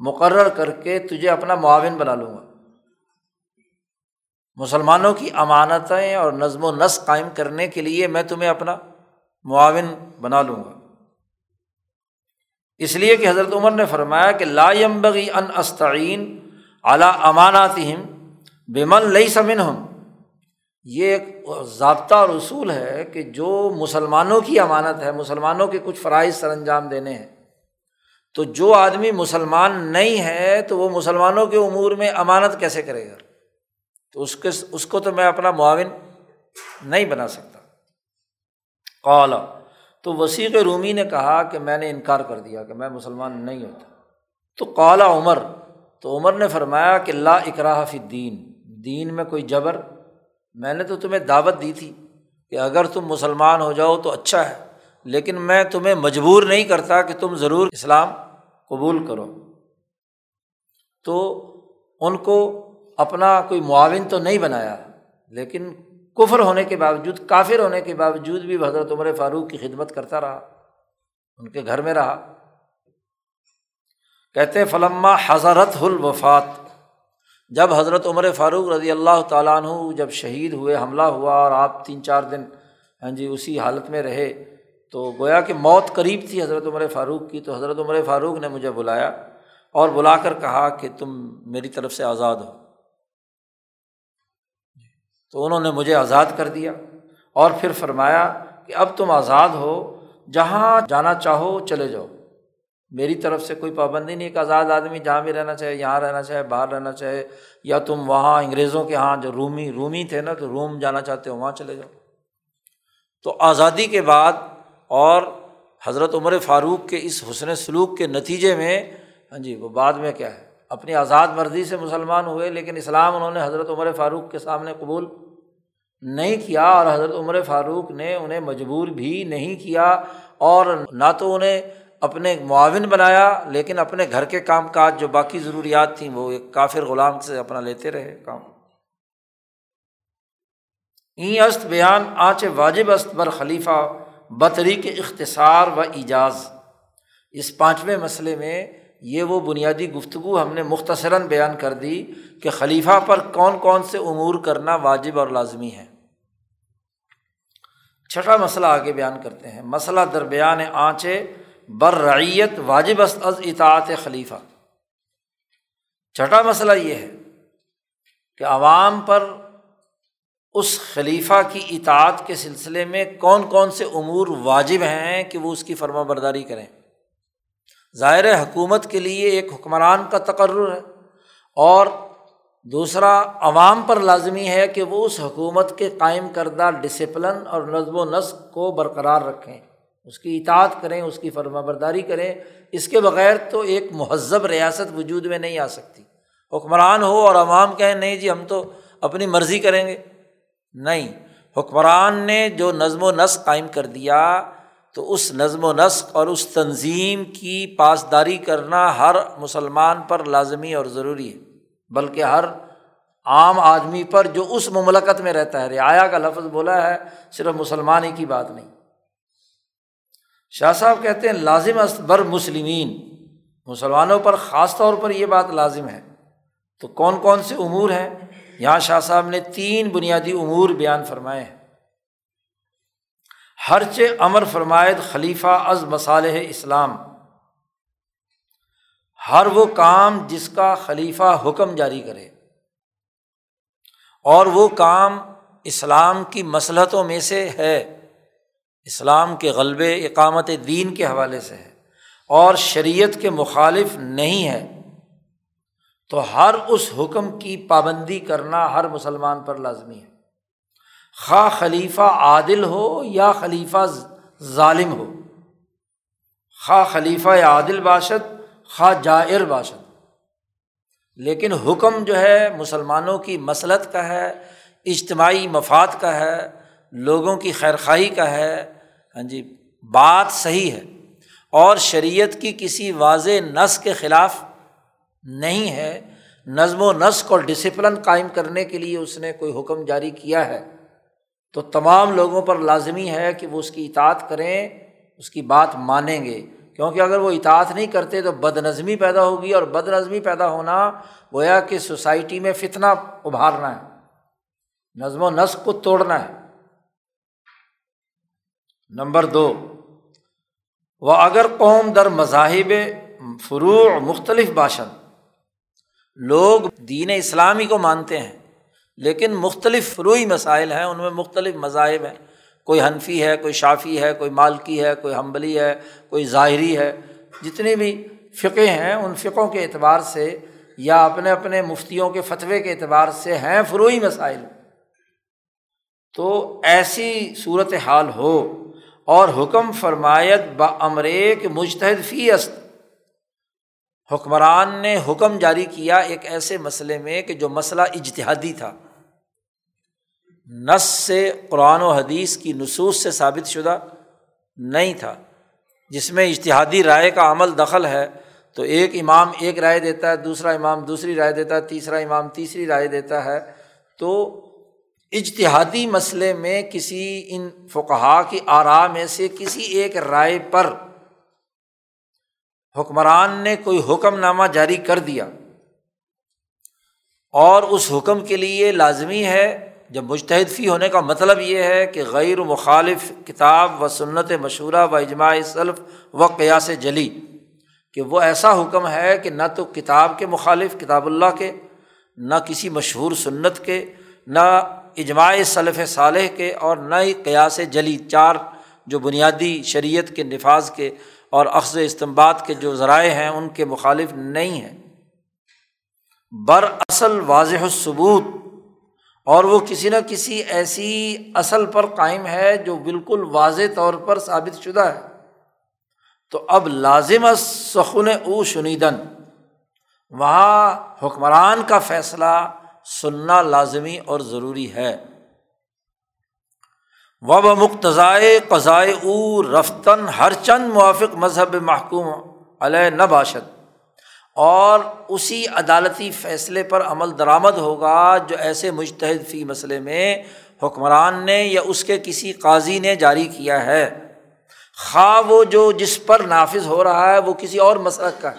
مقرر کر کے تجھے اپنا معاون بنا لوں گا۔ مسلمانوں کی امانتیں اور نظم و نسق قائم کرنے کے لیے میں تمہیں اپنا معاون بنا لوں گا۔ اس لیے کہ حضرت عمر نے فرمایا کہ لا بغی ان استعین اعلیٰ امانات ہم بمن لئی سمن ہم یہ ایک ضابطہ اور اصول ہے کہ جو مسلمانوں کی امانت ہے، مسلمانوں کے کچھ فرائض سر انجام دینے ہیں۔ تو جو آدمی مسلمان نہیں ہے، تو وہ مسلمانوں کے امور میں امانت کیسے کرے گا؟ تو اس کے، اس کو تو میں اپنا معاون نہیں بنا سکتا۔ قالا، تو وسیق رومی نے کہا کہ میں نے انکار کر دیا کہ میں مسلمان نہیں ہوتا۔ تو قالا عمر، تو عمر نے فرمایا کہ لا اقراہ فی دین دین میں کوئی جبر۔ میں نے تو تمہیں دعوت دی تھی کہ اگر تم مسلمان ہو جاؤ تو اچھا ہے، لیکن میں تمہیں مجبور نہیں کرتا کہ تم ضرور اسلام قبول کرو۔ تو ان کو اپنا کوئی معاون تو نہیں بنایا، لیکن کفر ہونے کے باوجود، کافر ہونے کے باوجود بھی حضرت عمر فاروق کی خدمت کرتا رہا، ان کے گھر میں رہا۔ کہتے فلما حضرت الوفات۔ جب حضرت عمر فاروق رضی اللہ تعالیٰ عنہ جب شہید ہوئے، حملہ ہوا اور آپ تین چار دن ہاں جی اسی حالت میں رہے، تو گویا کہ موت قریب تھی حضرت عمر فاروق کی، تو حضرت عمر فاروق نے مجھے بلایا اور بلا کر کہا کہ تم میری طرف سے آزاد ہو۔ تو انہوں نے مجھے آزاد کر دیا اور پھر فرمایا کہ اب تم آزاد ہو، جہاں جانا چاہو چلے جاؤ۔ میری طرف سے کوئی پابندی نہیں کہ آزاد آدمی جہاں بھی رہنا چاہے، یہاں رہنا چاہے، باہر رہنا چاہے، یا تم وہاں انگریزوں کے یہاں جو رومی رومی تھے نا، تو روم جانا چاہتے ہو، وہاں چلے جاؤ۔ تو آزادی کے بعد اور حضرت عمر فاروق کے اس حسن سلوک کے نتیجے میں ہاں جی وہ بعد میں کیا ہے؟ اپنی آزاد مرضی سے مسلمان ہوئے، لیکن اسلام انہوں نے حضرت عمر فاروق کے سامنے قبول نہیں کیا اور حضرت عمر فاروق نے انہیں مجبور بھی نہیں کیا اور نہ تو انہیں اپنے معاون بنایا، لیکن اپنے گھر کے کام کاج جو باقی ضروریات تھیں وہ ایک کافر غلام سے اپنا لیتے رہے کام۔ این است بیان آنچ واجب است بر خلیفہ بطری کے اختصار و ایجاز۔ اس پانچویں مسئلے میں یہ وہ بنیادی گفتگو ہم نے مختصراً بیان کر دی کہ خلیفہ پر کون کون سے امور کرنا واجب اور لازمی ہے چھٹا مسئلہ آگے بیان کرتے ہیں۔ مسئلہ درمیان آنچے بر رعیت واجب از اطاعت خلیفہ۔ چھٹا مسئلہ یہ ہے کہ عوام پر اس خلیفہ کی اطاعت کے سلسلے میں کون کون سے امور واجب ہیں کہ وہ اس کی فرما برداری کریں۔ ظاہر حکومت کے لیے ایک حکمران کا تقرر ہے اور دوسرا عوام پر لازمی ہے کہ وہ اس حکومت کے قائم کردہ ڈسپلن اور نظم و نسق کو برقرار رکھیں۔ اس کی اطاعت کریں، اس کی فرما برداری کریں۔ اس کے بغیر تو ایک مہذب ریاست وجود میں نہیں آ سکتی۔ حکمران ہو اور عوام کہیں، نہیں جی ہم تو اپنی مرضی کریں گے۔ نہیں، حکمران نے جو نظم و نسق قائم کر دیا تو اس نظم و نسق اور اس تنظیم کی پاسداری کرنا ہر مسلمان پر لازمی اور ضروری ہے، بلکہ ہر عام آدمی پر جو اس مملکت میں رہتا ہے۔ رعایا کا لفظ بولا ہے، صرف مسلمان ہی کی بات نہیں۔ شاہ صاحب کہتے ہیں، لازم بر مسلمین۔ مسلمانوں پر خاص طور پر یہ بات لازم ہے۔ تو کون کون سے امور ہیں؟ یہاں شاہ صاحب نے تین بنیادی امور بیان فرمائے ہیں۔ ہر امر فرمائد خلیفہ از مصالح اسلام۔ ہر وہ کام جس کا خلیفہ حکم جاری کرے۔ اور وہ کام اسلام کی مسلحتوں میں سے ہے۔ اسلام کے غلبے اقامت دین کے حوالے سے ہے۔ اور شریعت کے مخالف نہیں ہے۔ تو ہر اس حکم کی پابندی کرنا ہر مسلمان پر لازمی ہے۔ خواہ خلیفہ عادل ہو یا خلیفہ ظالم ہو۔ خواہ خلیفہ عادل باشد، خواہ جائر باشد۔ لیکن حکم جو ہے مسلمانوں کی مسلط کا ہے، اجتماعی مفاد کا ہے، لوگوں کی خیرخواہی کا ہے۔ ہاں جی بات صحیح ہے۔ اور شریعت کی کسی واضح نس کے خلاف نہیں ہے۔ نظم و نسق اور ڈسپلن قائم کرنے کے لیے اس نے کوئی حکم جاری کیا ہے۔ تو تمام لوگوں پر لازمی ہے کہ وہ اس کی اطاعت کریں، اس کی بات مانیں گے۔ کیونکہ اگر وہ اطاعت نہیں کرتے تو بد نظمی پیدا ہوگی اور بد نظمی پیدا ہونا گویا کہ سوسائٹی میں فتنا ابھارنا ہے۔ نظم و نسق کو توڑنا ہے۔ نمبر دو، وہ اگر قوم در مذاہب فروع مختلف باشن، لوگ دین اسلامی کو مانتے ہیں لیکن مختلف فروئی مسائل ہیں، ان میں مختلف مذاہب ہیں۔ کوئی حنفی ہے، کوئی شافی ہے، کوئی مالکی ہے، کوئی حمبلی ہے، کوئی ظاہری ہے۔ جتنی بھی فقے ہیں، ان فقوں کے اعتبار سے یا اپنے اپنے مفتیوں کے فتوے کے اعتبار سے ہیں فروئی مسائل۔ تو ایسی صورت حال ہو اور حکم فرمایت با امریک مجتحد فی است۔ حکمران نے حکم جاری کیا ایک ایسے مسئلے میں کہ جو مسئلہ اجتہادی تھا۔ نس سے قرآن و حدیث کی نصوص سے ثابت شدہ نہیں تھا، جس میں اشتہادی رائے کا عمل دخل ہے۔ تو ایک امام ایک رائے دیتا ہے، دوسرا امام دوسری رائے دیتا ہے، تیسرا امام تیسری رائے دیتا ہے۔ تو اجتہادی مسئلے میں کسی ان فقہا کی آرا میں سے کسی ایک رائے پر حکمران نے کوئی حکم نامہ جاری کر دیا۔ اور اس حکم کے لیے لازمی ہے جب مشتحد فی ہونے کا مطلب یہ ہے کہ غیر مخالف کتاب و سنت مشورہ و اجماع صلف و قیاس جلی، کہ وہ ایسا حکم ہے کہ نہ تو کتاب کے مخالف، کتاب اللہ کے، نہ کسی مشہور سنت کے، نہ اجماع صلف صالح کے، اور نہ ہی قیاس جلی چار جو بنیادی شریعت کے نفاذ کے اور اخذ استمباد کے جو ذرائع ہیں ان کے مخالف نہیں ہیں۔ بر اصل واضح الثبوت اور وہ کسی نہ کسی ایسی اصل پر قائم ہے جو بالکل واضح طور پر ثابت شدہ ہے۔ تو اب لازم سخن او شنیدن۔ وہاں حکمران کا فیصلہ سننا لازمی اور ضروری ہے۔ وب مقتضائے قضائے او رفتن ہر چند موافق مذہب محکوم علیہ نہ باشد اور اسی عدالتی فیصلے پر عمل درآمد ہوگا جو ایسے مشتحد فی مسئلے میں حکمران نے یا اس کے کسی قاضی نے جاری کیا ہے۔ خواہ وہ جو جس پر نافذ ہو رہا ہے وہ کسی اور مسلک کا ہے۔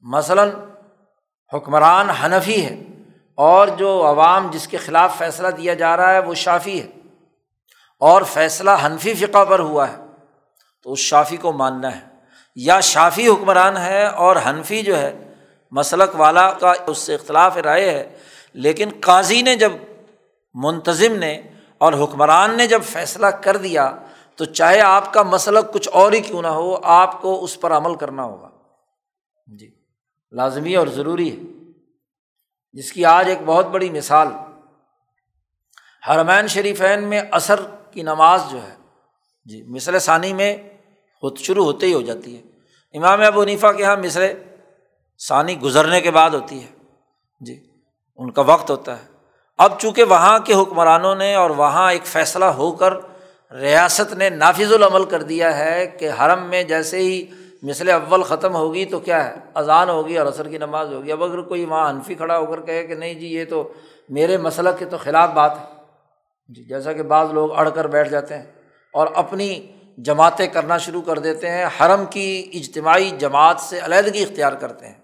مثلاً حکمران حنفی ہے اور جو عوام جس کے خلاف فیصلہ دیا جا رہا ہے وہ شافی ہے اور فیصلہ حنفی فقہ پر ہوا ہے تو اس شافی کو ماننا ہے۔ یا شافی حکمران ہے اور حنفی جو ہے، مسلک والا کا اس سے اختلاف رائے ہے۔ لیکن قاضی نے جب منتظم نے اور حکمران نے جب فیصلہ کر دیا، تو چاہے آپ کا مسلک کچھ اور ہی کیوں نہ ہو، آپ کو اس پر عمل کرنا ہوگا۔ جی لازمی اور ضروری ہے۔ جس کی آج ایک بہت بڑی مثال، حرمین شریفین میں اثر کی نماز جو ہے جی مصر ثانی میں شروع ہوتے ہی ہو جاتی ہے۔ امام ابو نیفا کے یہاں مصر ثانی گزرنے کے بعد ہوتی ہے۔ جی ان کا وقت ہوتا ہے۔ اب چونکہ وہاں کے حکمرانوں نے اور وہاں ایک فیصلہ ہو کر ریاست نے نافذ العمل کر دیا ہے کہ حرم میں جیسے ہی مثل اول ختم ہوگی تو کیا ہے؟ اذان ہوگی اور عصر کی نماز ہوگی۔ اب اگر کوئی وہاں انفی کھڑا ہو کر کہے کہ نہیں جی یہ تو میرے مسلک کے تو خلاف بات ہے۔ جی جیسا کہ بعض لوگ اڑ کر بیٹھ جاتے ہیں اور اپنی جماعتیں کرنا شروع کر دیتے ہیں، حرم کی اجتماعی جماعت سے علیحدگی اختیار کرتے ہیں۔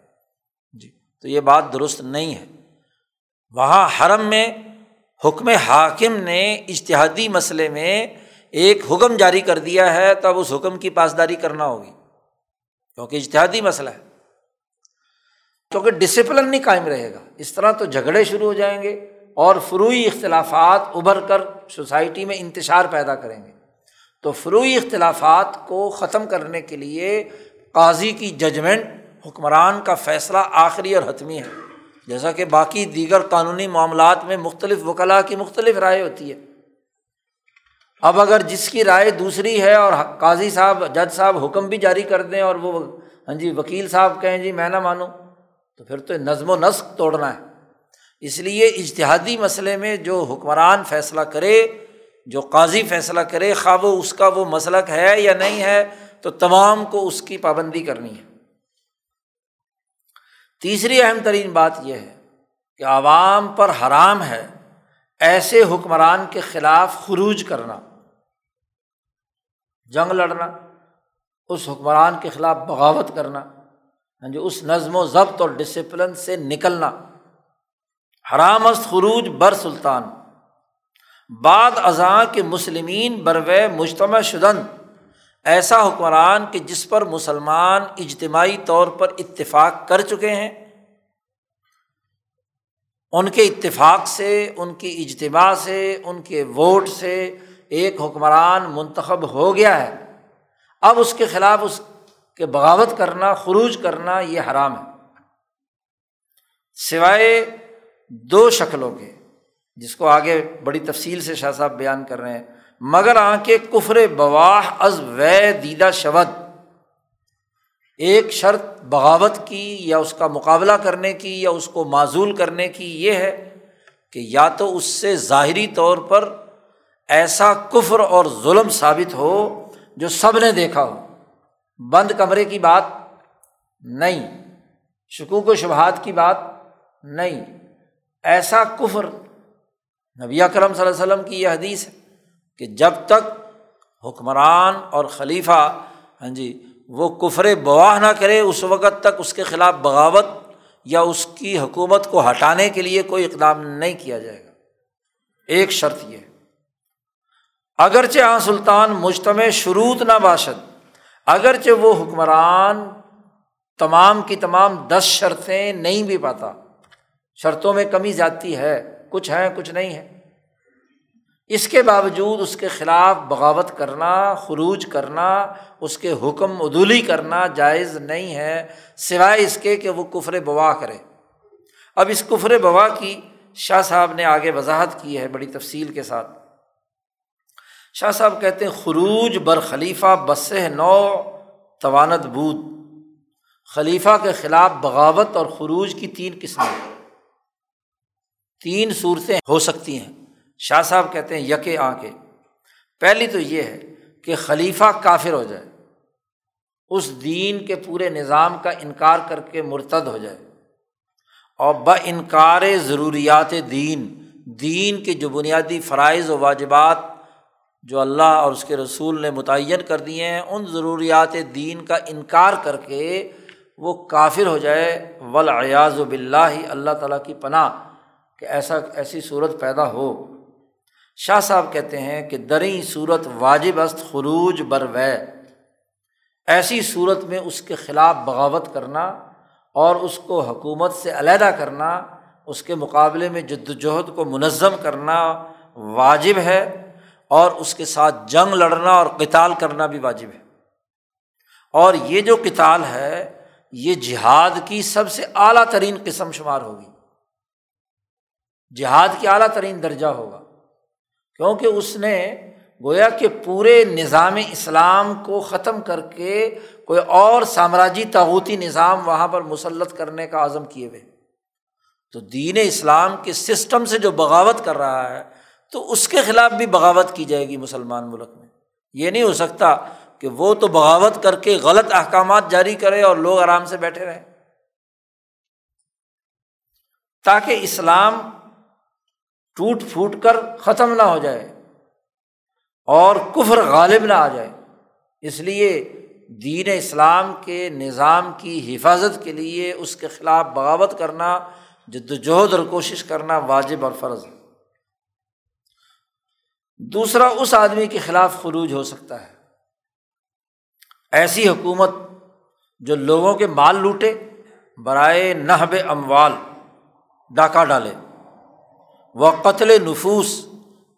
جی تو یہ بات درست نہیں ہے۔ وہاں حرم میں حکم حاکم نے اشتہادی مسئلے میں ایک حکم جاری کر دیا ہے تو اب اس حکم کی پاسداری کرنا ہوگی۔ کیونکہ اشتہادی مسئلہ ہے۔ کیونکہ ڈسپلن نہیں قائم رہے گا۔ اس طرح تو جھگڑے شروع ہو جائیں گے اور فروئی اختلافات ابھر کر سوسائٹی میں انتشار پیدا کریں گے۔ تو فروئی اختلافات کو ختم کرنے کے لیے قاضی کی ججمنٹ حکمران کا فیصلہ آخری اور حتمی ہے۔ جیسا کہ باقی دیگر قانونی معاملات میں مختلف وکلا کی مختلف رائے ہوتی ہے۔ اب اگر جس کی رائے دوسری ہے اور قاضی صاحب، جج صاحب حکم بھی جاری کر دیں اور وہ ہاں جی وکیل صاحب کہیں جی میں نہ مانوں، تو پھر تو نظم و نسق توڑنا ہے۔ اس لیے اجتہادی مسئلے میں جو حکمران فیصلہ کرے جو قاضی فیصلہ کرے خواب وہ اس کا وہ مسلک ہے یا نہیں ہے، تو تمام کو اس کی پابندی کرنی ہے۔ تیسری اہم ترین بات یہ ہے کہ عوام پر حرام ہے ایسے حکمران کے خلاف خروج کرنا۔ جنگ لڑنا، اس حکمران کے خلاف بغاوت کرنا ہاں جی اس نظم و ضبط اور ڈسپلن سے نکلنا۔ حرام است خروج بر سلطان۔ بعد ازاں کے مسلمین برو مجتمع شدن۔ ایسا حکمران کہ جس پر مسلمان اجتماعی طور پر اتفاق کر چکے ہیں۔ ان کے اتفاق سے، ان کی اجتماع سے، ان کے ووٹ سے ایک حکمران منتخب ہو گیا ہے۔ اب اس کے خلاف اس کے بغاوت کرنا، خروج کرنا یہ حرام ہے۔ سوائے دو شکلوں کے۔ جس کو آگے بڑی تفصیل سے شاہ صاحب بیان کر رہے ہیں، مگر آنکھیں کفر بواہ از وے دیدہ شبد ایک شرط بغاوت کی، یا اس کا مقابلہ کرنے کی، یا اس کو معزول کرنے کی یہ ہے کہ یا تو اس سے ظاہری طور پر ایسا کفر اور ظلم ثابت ہو جو سب نے دیکھا ہو۔ بند کمرے کی بات نہیں، شکوک و شبہات کی بات نہیں۔ ایسا کفر نبی اکرم صلی اللہ علیہ وسلم کی یہ حدیث ہے کہ جب تک حکمران اور خلیفہ ہاں جی وہ کفر بواہ نہ کرے، اس وقت تک اس کے خلاف بغاوت یا اس کی حکومت کو ہٹانے کے لیے کوئی اقدام نہیں کیا جائے گا۔ ایک شرط یہ اگرچہ آ سلطان مجتمع شروط نہ باشد، اگرچہ وہ حکمران تمام کی تمام دس شرطیں نہیں بھی پاتا، شرطوں میں کمی جاتی ہے۔ کچھ ہیں، کچھ نہیں ہیں۔ اس کے باوجود اس کے خلاف بغاوت کرنا، خروج کرنا، اس کے حکم عدولی کرنا جائز نہیں ہے، سوائے اس کے کہ وہ کفر بوا کرے۔ اب اس کفر بوا کی شاہ صاحب نے آگے وضاحت کی ہے بڑی تفصیل کے ساتھ۔ شاہ صاحب کہتے ہیں، خروج بر خلیفہ بس نو توانت بود۔ خلیفہ کے خلاف بغاوت اور خروج کی تین قسمیں۔ تین صورتیں ہو سکتی ہیں۔ شاہ صاحب کہتے ہیں، یکے آ کے پہلی تو یہ ہے کہ خلیفہ کافر ہو جائے۔ اس دین کے پورے نظام کا انکار کر کے مرتد ہو جائے۔ اور ب انکار ضروریات دین دین کے جو بنیادی فرائض و واجبات جو اللہ اور اس کے رسول نے متعین کر دیے ہیں، ان ضروریات دین کا انکار کر کے وہ کافر ہو جائے۔ ولیاز و بلّہ اللہ تعالیٰ کی پناہ۔ کہ ایسا ایسی صورت پیدا ہو۔ شاہ صاحب کہتے ہیں کہ دریں صورت واجب است، خروج بر وے۔ ایسی صورت میں اس کے خلاف بغاوت کرنا اور اس کو حکومت سے علیحدہ کرنا، اس کے مقابلے میں جد وجہد کو منظم کرنا واجب ہے اور اس کے ساتھ جنگ لڑنا اور کتال کرنا بھی واجب ہے۔ اور یہ جو کتال ہے، یہ جہاد کی سب سے اعلیٰ ترین قسم شمار ہوگی۔ جہاد کی اعلیٰ ترین درجہ ہوگا۔ کیونکہ اس نے گویا کہ پورے نظام اسلام کو ختم کر کے کوئی اور سامراجی تاوتی نظام وہاں پر مسلط کرنے کا عزم کیے ہوئے۔ تو دین اسلام کے سسٹم سے جو بغاوت کر رہا ہے، تو اس کے خلاف بھی بغاوت کی جائے گی مسلمان ملک میں۔ یہ نہیں ہو سکتا کہ وہ تو بغاوت کر کے غلط احکامات جاری کرے اور لوگ آرام سے بیٹھے رہیں۔ تاکہ اسلام ٹوٹ پھوٹ کر ختم نہ ہو جائے اور کفر غالب نہ آ جائے۔ اس لیے دین اسلام کے نظام کی حفاظت کے لیے اس کے خلاف بغاوت کرنا، جد وجہد اور کوشش کرنا واجب اور فرض ہے۔ دوسرا، اس آدمی کے خلاف خروج ہو سکتا ہے۔ ایسی حکومت جو لوگوں کے مال لوٹے، برائے نہب اموال ڈاکہ ڈالے۔ وہ قتل نفوس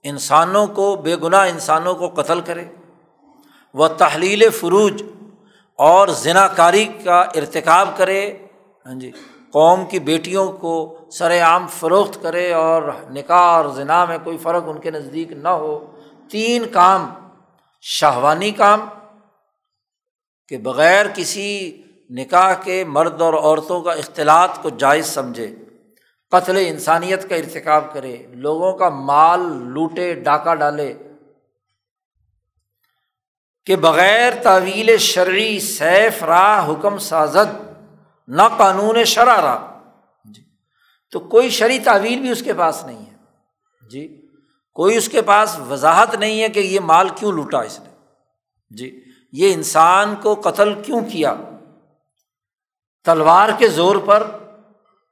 انسانوں کو، بے گناہ انسانوں کو قتل کرے۔ وہ تحلیل فروج اور ذنا کاری کا ارتکاب کرے۔ ہاں جی قوم کی بیٹیوں کو سر عام فروخت کرے اور نکاح اور ذنا میں کوئی فرق ان کے نزدیک نہ ہو۔ تین کام شاہوانی کام، کہ بغیر کسی نکاح کے مرد اور عورتوں کا اختلاط کو جائز سمجھے۔ قتل انسانیت کا ارتکاب کرے، لوگوں کا مال لوٹے، ڈاکہ ڈالے۔ کہ بغیر طویل شرعی سیف راہ، حکم سازد، نہ قانون شرارہ جی۔ تو کوئی شرعی تعویل بھی اس کے پاس نہیں ہے۔ جی۔ کوئی اس کے پاس وضاحت نہیں ہے کہ یہ مال کیوں لوٹا اس نے۔ جی۔ یہ انسان کو قتل کیوں کیا؟ تلوار کے زور پر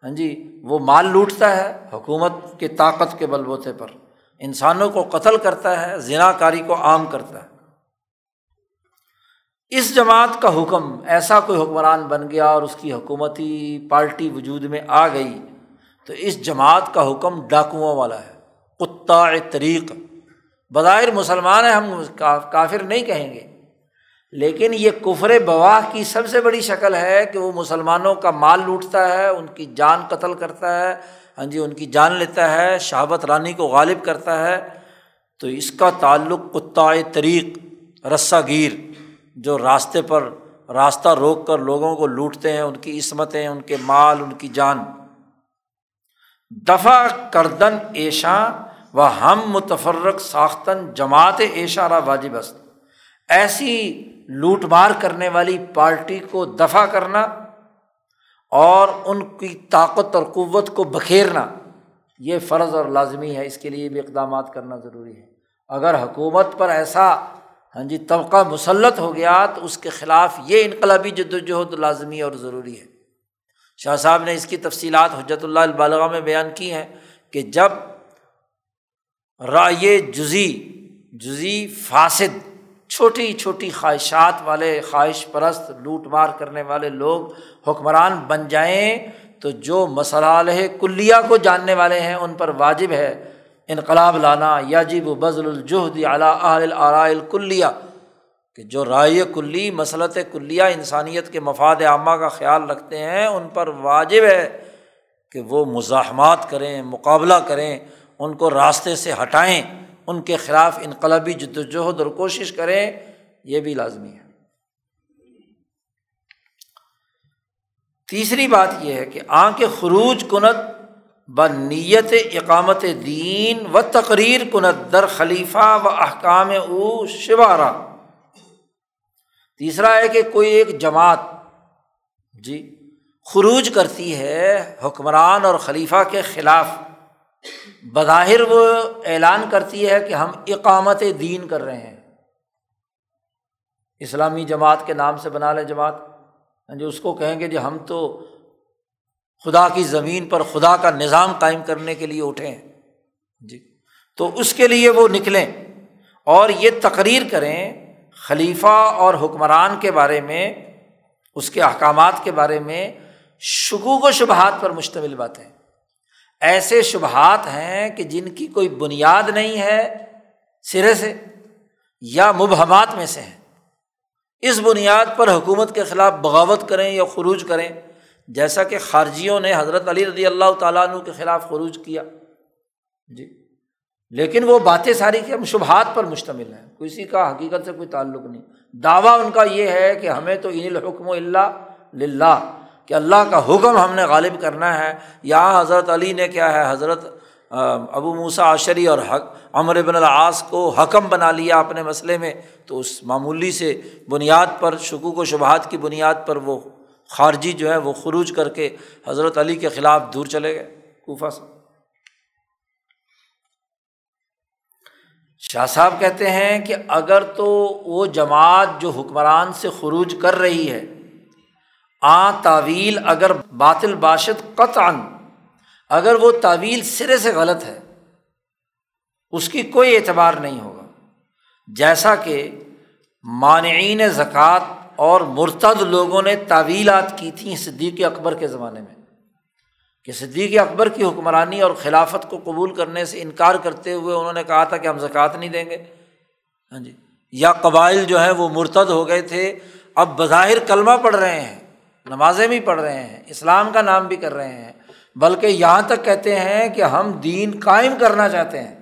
ہاں جی وہ مال لوٹتا ہے حکومت کے طاقت کے بل بوتے پر۔ انسانوں کو قتل کرتا ہے ذنا کاری کو عام کرتا ہے۔ اس جماعت کا حکم ایسا کوئی حکمران بن گیا اور اس کی حکومتی پارٹی وجود میں آ گئی تو اس جماعت کا حکم ڈاکوؤں والا ہے کتا طریق۔ بظاہر مسلمان ہیں، ہم کافر نہیں کہیں گے۔ لیکن یہ کفر بواہ کی سب سے بڑی شکل ہے کہ وہ مسلمانوں کا مال لوٹتا ہے، ان کی جان قتل کرتا ہے ہاں جی ان کی جان لیتا ہے شہابت رانی کو غالب کرتا ہے۔ تو اس کا تعلق کتا طریق رسا گیر، جو راستے پر راستہ روک کر لوگوں کو لوٹتے ہیں، ان کی عصمتیں، ان کے مال، ان کی جان۔ دفاع کردن ایشاں و ہم متفرق ساختن جماعت ایشا را واجب است۔ ایسی لوٹ مار کرنے والی پارٹی کو دفاع کرنا اور ان کی طاقت اور قوت کو بکھیرنا، یہ فرض اور لازمی ہے، اس کے لیے بھی اقدامات کرنا ضروری ہے۔ اگر حکومت پر ایسا ہاں جی طبقہ مسلط ہو گیا تو اس کے خلاف یہ انقلابی جد وجہد لازمی اور ضروری ہے۔ شاہ صاحب نے اس کی تفصیلات حجرت اللہ البالغ میں بیان کی ہیں کہ جب رائے جزی جزی فاسد چھوٹی چھوٹی خواہشات والے، خواہش پرست، لوٹ مار کرنے والے لوگ حکمران بن جائیں تو جو مسئلہ کلیہ کو جاننے والے ہیں، ان پر واجب ہے انقلاب لانا۔ یاجب و بزل الجہد اعلیٰ الکلیہ۔ کہ جو رائے کلی مسلط کلیہ انسانیت کے مفاد عامہ کا خیال رکھتے ہیں، ان پر واجب ہے کہ وہ مزاحمات کریں، مقابلہ کریں، ان کو راستے سے ہٹائیں۔ ان کے خلاف انقلابی جد وجہد اور کوشش کریں، یہ بھی لازمی ہے۔ تیسری بات یہ ہے کہ آنکھ خروج کنت ب نیت اقامت دین و تقریر کنت در خلیفہ و احکام او شبارہ تیسرا ہے کہ کوئی ایک جماعت جی خروج کرتی ہے حکمران اور خلیفہ کے خلاف۔ بظاہر وہ اعلان کرتی ہے کہ ہم اقامت دین کر رہے ہیں۔ اسلامی جماعت کے نام سے بنا لیں جماعت۔ جو اس کو کہیں گے جی ہم تو خدا کی زمین پر خدا کا نظام قائم کرنے کے لیے اٹھے ہیں۔ جی تو اس کے لیے وہ نکلیں اور یہ تقریر کریں خلیفہ اور حکمران کے بارے میں، اس کے احکامات کے بارے میں شکوک و شبہات پر مشتمل باتیں۔ ایسے شبہات ہیں کہ جن کی کوئی بنیاد نہیں ہے سرے سے یا مبہمات میں سے ہیں۔ اس بنیاد پر حکومت کے خلاف بغاوت کریں یا خروج کریں، جیسا کہ خارجیوں نے حضرت علی رضی اللہ تعالیٰ عنہ کے خلاف خروج کیا۔ جی۔ لیکن وہ باتیں ساری کہ ہم شبہات پر مشتمل ہیں کسی کا حقیقت سے کوئی تعلق نہیں۔ دعویٰ ان کا یہ ہے کہ ہمیں تو ان الحکم اللہ للہ۔ کہ اللہ کا حکم ہم نے غالب کرنا ہے۔ یہاں حضرت علی نے کیا ہے؟ حضرت ابو موسا عشری اور حق امر ابن العاص کو حکم بنا لیا اپنے مسئلے میں۔ تو اس معمولی سے بنیاد پر، شکوک و شبہات کی بنیاد پر وہ خارجی جو ہے، وہ خروج کر کے حضرت علی کے خلاف دور چلے گئے۔ کوفہ سے۔ شاہ صاحب کہتے ہیں کہ اگر تو وہ جماعت جو حکمران سے خروج کر رہی ہے آ تعویل اگر باطل باشد قطع اگر وہ تعویل سرے سے غلط ہے، اس کی کوئی اعتبار نہیں ہوگا۔ جیسا کہ مانعین زکوٰۃ اور مرتد لوگوں نے تعویلات کی تھیں صدیق اکبر کے زمانے میں، کہ صدیق اکبر کی حکمرانی اور خلافت کو قبول کرنے سے انکار کرتے ہوئے انہوں نے کہا تھا کہ ہم زکوٰۃ نہیں دیں گے۔ ہاں جی یا قبائل جو ہیں وہ مرتد ہو گئے تھے، اب بظاہر کلمہ پڑھ رہے ہیں۔ نمازیں بھی پڑھ رہے ہیں، اسلام کا نام بھی کر رہے ہیں، بلکہ یہاں تک کہتے ہیں کہ ہم دین قائم کرنا چاہتے ہیں۔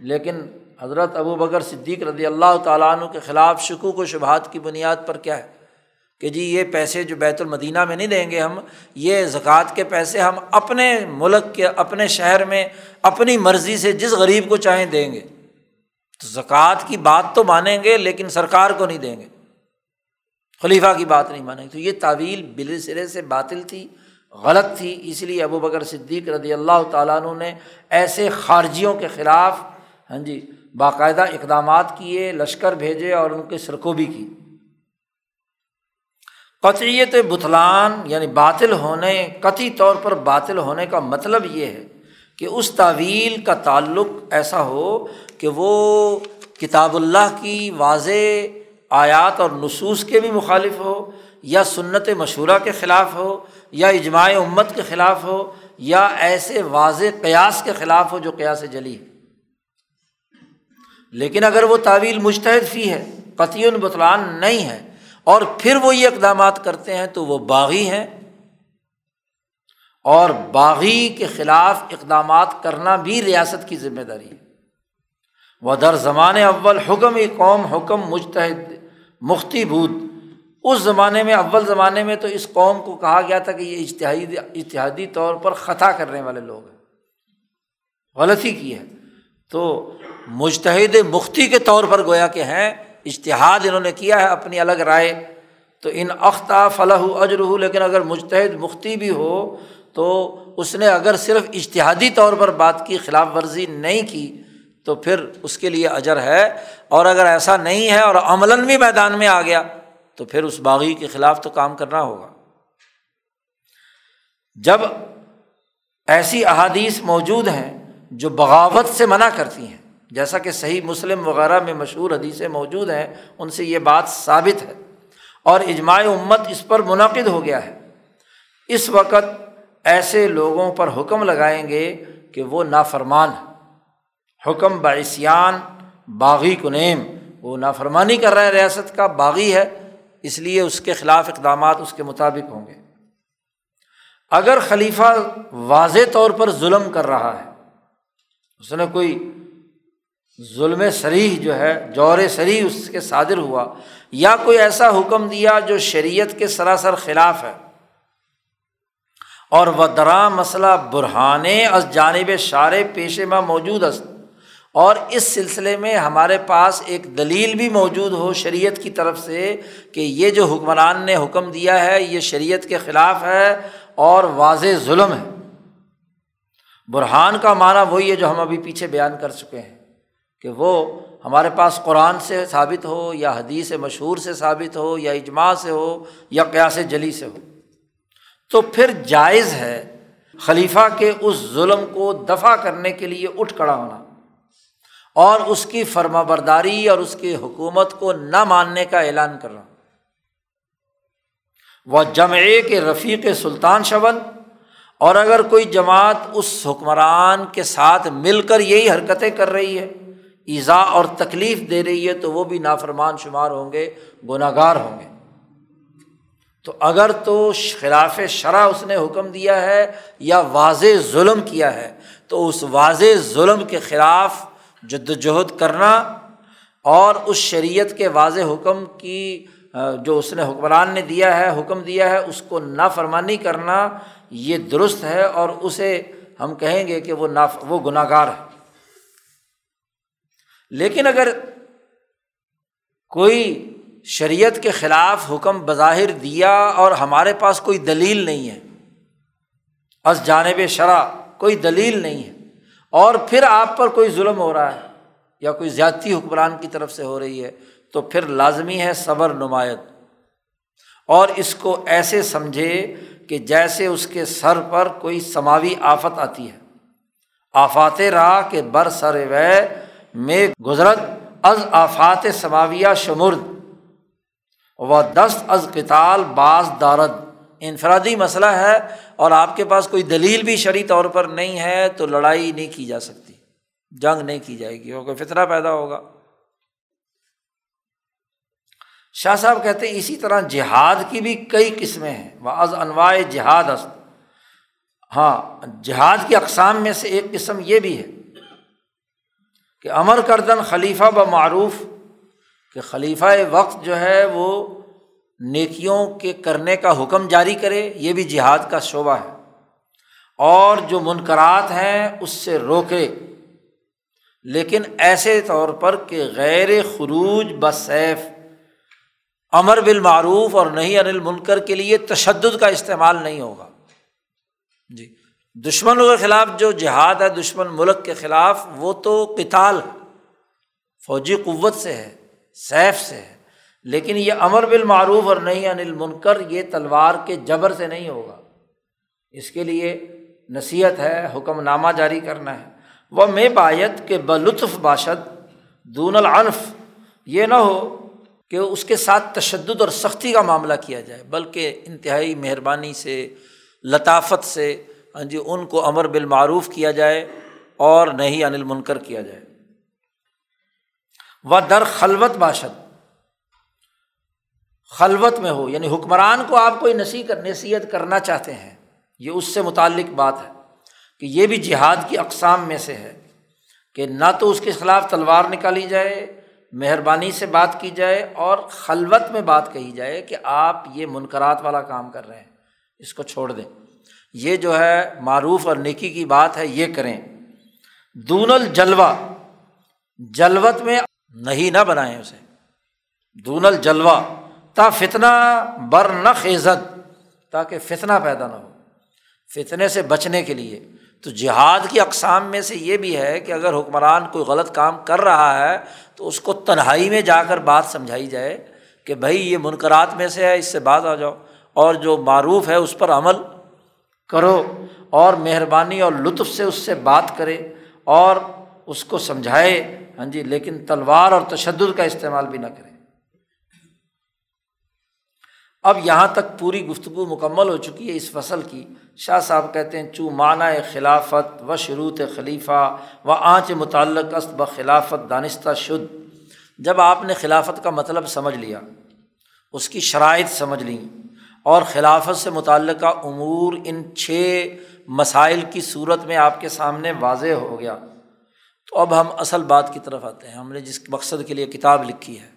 لیکن حضرت ابو بکر صدیق رضی اللہ تعالیٰ عنہ کے خلاف شکوک و شبہات کی بنیاد پر کیا ہے؟ کہ جی یہ پیسے جو بیت المدینہ میں نہیں دیں گے ہم، یہ زکوٰۃ کے پیسے ہم اپنے ملک کے، اپنے شہر میں، اپنی مرضی سے جس غریب کو چاہیں دیں گے۔ تو زکوٰۃ کی بات تو مانیں گے، لیکن سرکار کو نہیں دیں گے۔ خلیفہ کی بات نہیں مانیں تو یہ تعویل بل سرے سے باطل تھی، غلط تھی۔ اس لیے ابو بکر صدیق رضی اللہ تعالیٰ عنہ نے ایسے خارجیوں کے خلاف ہاں جی باقاعدہ اقدامات کیے، لشکر بھیجے اور ان کی سرکوبی کی۔ قطعیت بتلان یعنی باطل ہونے، قطعی طور پر باطل ہونے کا مطلب یہ ہے کہ اس تعویل کا تعلق ایسا ہو کہ وہ کتاب اللہ کی واضح آیات اور نصوص کے بھی مخالف ہو، یا سنت مشورہ کے خلاف ہو، یا اجماع امت کے خلاف ہو، یا ایسے واضح قیاس کے خلاف ہو جو قیاس جلی لیکن اگر وہ تعویل مشتحد فی ہے، قطعی البطلان نہیں ہے، اور پھر وہ یہ اقدامات کرتے ہیں تو وہ باغی ہیں۔ اور باغی کے خلاف اقدامات کرنا بھی ریاست کی ذمہ داری ہے۔ وہ در زمانے اول حکم قوم حکم مشتحد مختی بھوت۔ اس زمانے میں، اول زمانے میں تو اس قوم کو کہا گیا تھا کہ یہ اشتہادی اتحادی طور پر خطا کرنے والے لوگ ہیں۔ غلطی کی ہے۔ تو مشتحد مختی کے طور پر گویا کہ ہیں اشتہاد انہوں نے کیا ہے اپنی الگ رائے۔ تو ان اختہ فلاح اجر ہو لیکن اگر مجتہد مختی بھی ہو، تو اس نے اگر صرف اشتہادی طور پر بات کی، خلاف ورزی نہیں کی تو پھر اس کے لیے اجر ہے اور اگر ایسا نہیں ہے اور عملاً بھی میدان میں آ گیا تو پھر اس باغی کے خلاف تو کام کرنا ہوگا۔ جب ایسی احادیث موجود ہیں جو بغاوت سے منع کرتی ہیں، جیسا کہ صحیح مسلم وغیرہ میں مشہور حدیثیں موجود ہیں، ان سے یہ بات ثابت ہے اور اجماع امت اس پر منعقد ہو گیا ہے۔ اس وقت ایسے لوگوں پر حکم لگائیں گے کہ وہ نافرمان حکم باعثیان باغی کنیم۔ وہ نافرمانی کر رہا ہے ریاست کا، باغی ہے، اس لیے اس کے خلاف اقدامات اس کے مطابق ہوں گے۔ اگر خلیفہ واضح طور پر ظلم کر رہا ہے، اس نے کوئی ظلم سریح جو ہے، جور سریح اس کے صادر ہوا، یا کوئی ایسا حکم دیا جو شریعت کے سراسر خلاف ہے، اور وہ درا مسئلہ برہانے از جانب شار پیشے میں موجود است اور اس سلسلے میں ہمارے پاس ایک دلیل بھی موجود ہو شریعت کی طرف سے کہ یہ جو حکمران نے حکم دیا ہے، یہ شریعت کے خلاف ہے اور واضح ظلم ہے۔ برہان کا معنی وہی ہے جو ہم ابھی پیچھے بیان کر چکے ہیں کہ وہ ہمارے پاس قرآن سے ثابت ہو یا حدیث مشہور سے ثابت ہو یا اجماع سے ہو یا قیاس جلی سے ہو۔ تو پھر جائز ہے خلیفہ کے اس ظلم کو دفاع کرنے کے لیے اٹھ کھڑا ہونا۔ اور اس کی فرما برداری اور اس کی حکومت کو نہ ماننے کا اعلان کرنا وہ جمعے کے رفیق سلطان شبن اور اگر کوئی جماعت اس حکمران کے ساتھ مل کر یہی حرکتیں کر رہی ہے، ایزا اور تکلیف دے رہی ہے، تو وہ بھی نافرمان شمار ہوں گے گناہ گار ہوں گے۔ تو اگر تو خلاف شرح اس نے حکم دیا ہے یا واضح ظلم کیا ہے، تو اس واضح ظلم کے خلاف جد وجہد کرنا اور اس شریعت کے واضح حکم کی جو اس نے حکمران نے دیا ہے، حکم دیا ہے، اس کو نافرمانی کرنا یہ درست ہے اور اسے ہم کہیں گے کہ وہ ناف، وہ گناہ گار ہے۔ لیکن اگر کوئی شریعت کے خلاف حکم بظاہر دیا اور ہمارے پاس کوئی دلیل نہیں ہے، از جانب شرح کوئی دلیل نہیں ہے اور پھر آپ پر کوئی ظلم ہو رہا ہے یا کوئی زیادتی حکمران کی طرف سے ہو رہی ہے، تو پھر لازمی ہے صبر نمایت اور اس کو ایسے سمجھے کہ جیسے اس کے سر پر کوئی سماوی آفت آتی ہے۔ آفات رہا کہ بر سر وے میں گزرت از آفات سماویہ شمرد۔ و دست از کتال باز دارد۔ انفرادی مسئلہ ہے اور آپ کے پاس کوئی دلیل بھی شرعی طور پر نہیں ہے تو لڑائی نہیں کی جا سکتی، جنگ نہیں کی جائے گی، اور کوئی فطرہ پیدا ہوگا۔ شاہ صاحب کہتے ہیں اسی طرح جہاد کی بھی کئی قسمیں ہیں۔ وہ از انواع جہاد است۔ ہاں جہاد کی اقسام میں سے ایک قسم یہ بھی ہے کہ امر کردن خلیفہ ب معروف کہ خلیفہ وقت جو ہے وہ نیکیوں کے کرنے کا حکم جاری کرے، یہ بھی جہاد کا شعبہ ہے۔ اور جو منقرات ہیں، اس سے روکے۔ لیکن ایسے طور پر کہ غیر خروج بصیف امر بالمعروف اور نہیں انل منکر کے لیے تشدد کا استعمال نہیں ہوگا۔ جی دشمنوں کے خلاف جو جہاد ہے، دشمن ملک کے خلاف، وہ تو کتال فوجی قوت سے ہے، سیف سے ہے۔ لیکن یہ امر بالمعروف اور نہیں انل منکر یہ تلوار کے جبر سے نہیں ہوگا۔ اس کے لیے نصیحت ہے، حکم نامہ جاری کرنا ہے۔ وہ میں بایت کہ بلطف باشد، دون العنف، یہ نہ ہو کہ اس کے ساتھ تشدد اور سختی کا معاملہ کیا جائے، بلکہ انتہائی مہربانی سے، لطافت سے ہاں جی ان کو امر بالمعروف کیا جائے اور نہیں انل منکر کیا جائے۔ وہ در خلوت باشد خلوت میں ہو یعنی حکمران کو آپ کوئی نصیح کر، نصیحت کرنا چاہتے ہیں، یہ اس سے متعلق بات ہے کہ یہ بھی جہاد کی اقسام میں سے ہے کہ نہ تو اس کے خلاف تلوار نکالی جائے، مہربانی سے بات کی جائے اور خلوت میں بات کہی جائے کہ آپ یہ منقرات والا کام کر رہے ہیں، اس کو چھوڑ دیں۔ یہ جو ہے معروف اور نیکی کی بات ہے، یہ کریں۔ دون الجلوا جلوت میں نہیں نہ بنائیں اسے۔ دون الجلوا تا فتنا بر نہ تاکہ فتنا پیدا نہ ہو۔ فتنے سے بچنے کے لیے۔ تو جہاد کی اقسام میں سے یہ بھی ہے کہ اگر حکمران کوئی غلط کام کر رہا ہے، تو اس کو تنہائی میں جا کر بات سمجھائی جائے کہ بھائی یہ منقرات میں سے ہے، اس سے بات آ جاؤ۔ اور جو معروف ہے، اس پر عمل کرو۔ اور مہربانی اور لطف سے اس سے بات کرے۔ اور اس کو سمجھائے۔ ہاں جی لیکن تلوار اور تشدد کا استعمال بھی نہ کرے۔ اب یہاں تک پوری گفتگو مکمل ہو چکی ہے اس فصل کی۔ شاہ صاحب کہتے ہیں چوں معنی خلافت و شروط خلیفہ و آنچ متعلق است ب خلافت دانستہ شد۔ جب آپ نے خلافت کا مطلب سمجھ لیا، اس کی شرائط سمجھ لیں اور خلافت سے متعلقہ امور ان چھ مسائل کی صورت میں آپ کے سامنے واضح ہو گیا۔ تو اب ہم اصل بات کی طرف آتے ہیں۔ ہم نے جس مقصد کے لیے کتاب لکھی ہے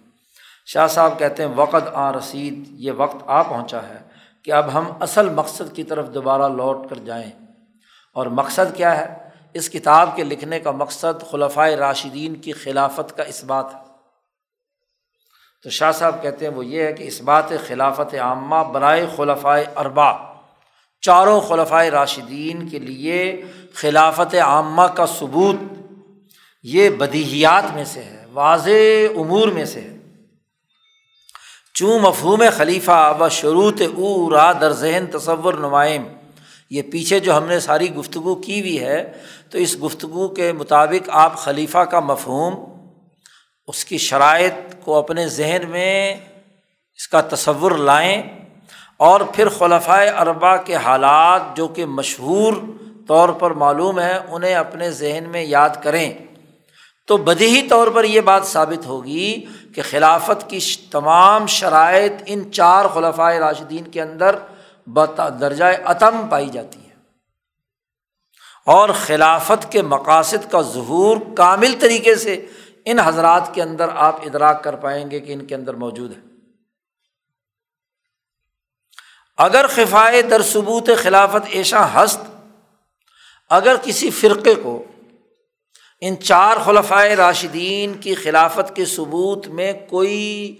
شاہ صاحب کہتے ہیں، وقت آ رسید، یہ وقت آ پہنچا ہے کہ اب ہم اصل مقصد کی طرف دوبارہ لوٹ کر جائیں۔ اور مقصد کیا ہے؟ اس کتاب کے لکھنے کا مقصد خلفۂ راشدین کی خلافت کا اس بات ہے۔ تو شاہ صاحب کہتے ہیں، وہ یہ ہے کہ اس بات خلافت عامہ برائے خلفۂ اربا چاروں خلفۂ راشدین کے لیے خلافت عامہ کا ثبوت یہ بدیہیات میں سے ہے، واضح امور میں سے ہے۔ چوں مفہوم خلیفہ و شروط او را در ذہن تصور نمائم۔ یہ پیچھے جو ہم نے ساری گفتگو کی ہوئی ہے، تو اس گفتگو کے مطابق آپ خلیفہ کا مفہوم، اس کی شرائط کو اپنے ذہن میں اس کا تصور لائیں اور پھر خلفۂ اربا کے حالات جو کہ مشہور طور پر معلوم ہیں، انہیں اپنے ذہن میں یاد کریں۔ تو بدہی طور پر یہ بات ثابت ہوگی کہ خلافت کی تمام شرائط ان چار خلفۂ راشدین کے اندر درجۂ عتم پائی جاتی ہے اور خلافت کے مقاصد کا ظہور کامل طریقے سے ان حضرات کے اندر آپ ادراک کر پائیں گے کہ ان کے اندر موجود ہے۔ اگر خفائے در ثبوت خلافت ایشا ہست، اگر کسی فرقے کو ان چار خلفائے راشدین کی خلافت کے ثبوت میں کوئی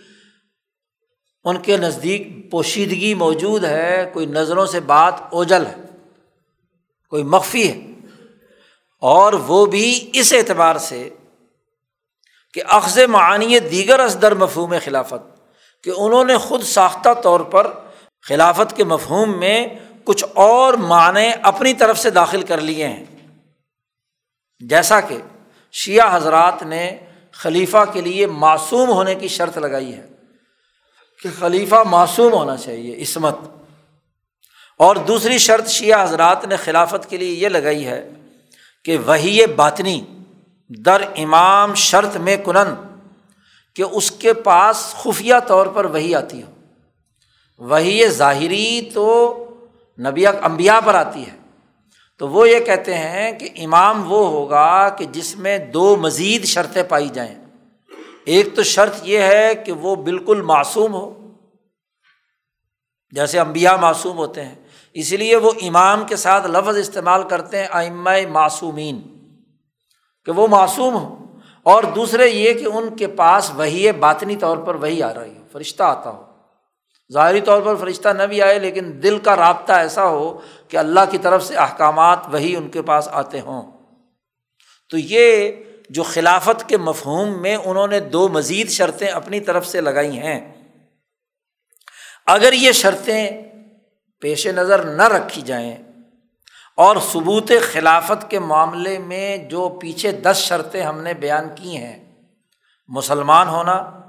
ان کے نزدیک پوشیدگی موجود ہے، کوئی نظروں سے بات اوجل ہے، کوئی مخفی ہے۔ اور وہ بھی اس اعتبار سے کہ اخذ معانی دیگر ازدر مفہوم خلافت، کہ انہوں نے خود ساختہ طور پر خلافت کے مفہوم میں کچھ اور معنی اپنی طرف سے داخل کر لیے ہیں۔ جیسا کہ شیعہ حضرات نے خلیفہ کے لیے معصوم ہونے کی شرط لگائی ہے کہ خلیفہ معصوم ہونا چاہیے، عصمت۔ اور دوسری شرط شیعہ حضرات نے خلافت کے لیے یہ لگائی ہے کہ وہی باطنی در امام شرط میں کنن کہ اس کے پاس خفیہ طور پر وہی آتی ہو۔ وہی ظاہری تو نبی امبیا پر آتی ہے۔ تو وہ یہ کہتے ہیں کہ امام وہ ہوگا کہ جس میں دو مزید شرطیں پائی جائیں۔ ایک تو شرط یہ ہے کہ وہ بالکل معصوم ہو، جیسے امبیا معصوم ہوتے ہیں۔ اس لیے وہ امام کے ساتھ لفظ استعمال کرتے ہیں ائمہ معصومین، کہ وہ معصوم ہو اور دوسرے یہ کہ ان کے پاس وہی باطنی طور پر وہی آ رہی ہو، فرشتہ آتا ہو۔ ظاہری طور پر فرشتہ نہ بھی آئے، لیکن دل کا رابطہ ایسا ہو کہ اللہ کی طرف سے احکامات وہی ان کے پاس آتے ہوں۔ تو یہ جو خلافت کے مفہوم میں انہوں نے دو مزید شرطیں اپنی طرف سے لگائی ہیں۔ اگر یہ شرطیں پیش نظر نہ رکھی جائیں اور ثبوت خلافت کے معاملے میں جو پیچھے دس شرطیں ہم نے بیان کی ہیں، مسلمان ہونا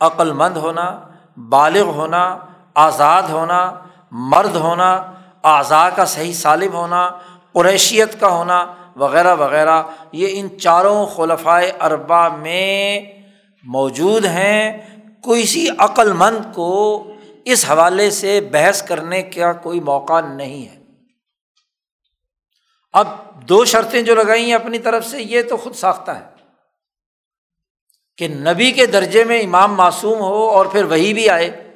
عقل مند ہونا، بالغ ہونا، آزاد ہونا، مرد ہونا اعضاء کا صحیح سالم ہونا، قریشیت کا ہونا وغیرہ وغیرہ، یہ ان چاروں خلفۂ اربا میں موجود ہیں۔ کسی عقل مند کو اس حوالے سے بحث کرنے کا کوئی موقع نہیں ہے۔ اب دو شرطیں جو لگائی ہیں اپنی طرف سے، یہ تو خود ساختہ ہے کہ نبی کے درجے میں امام معصوم ہو اور پھر وہی بھی آئے،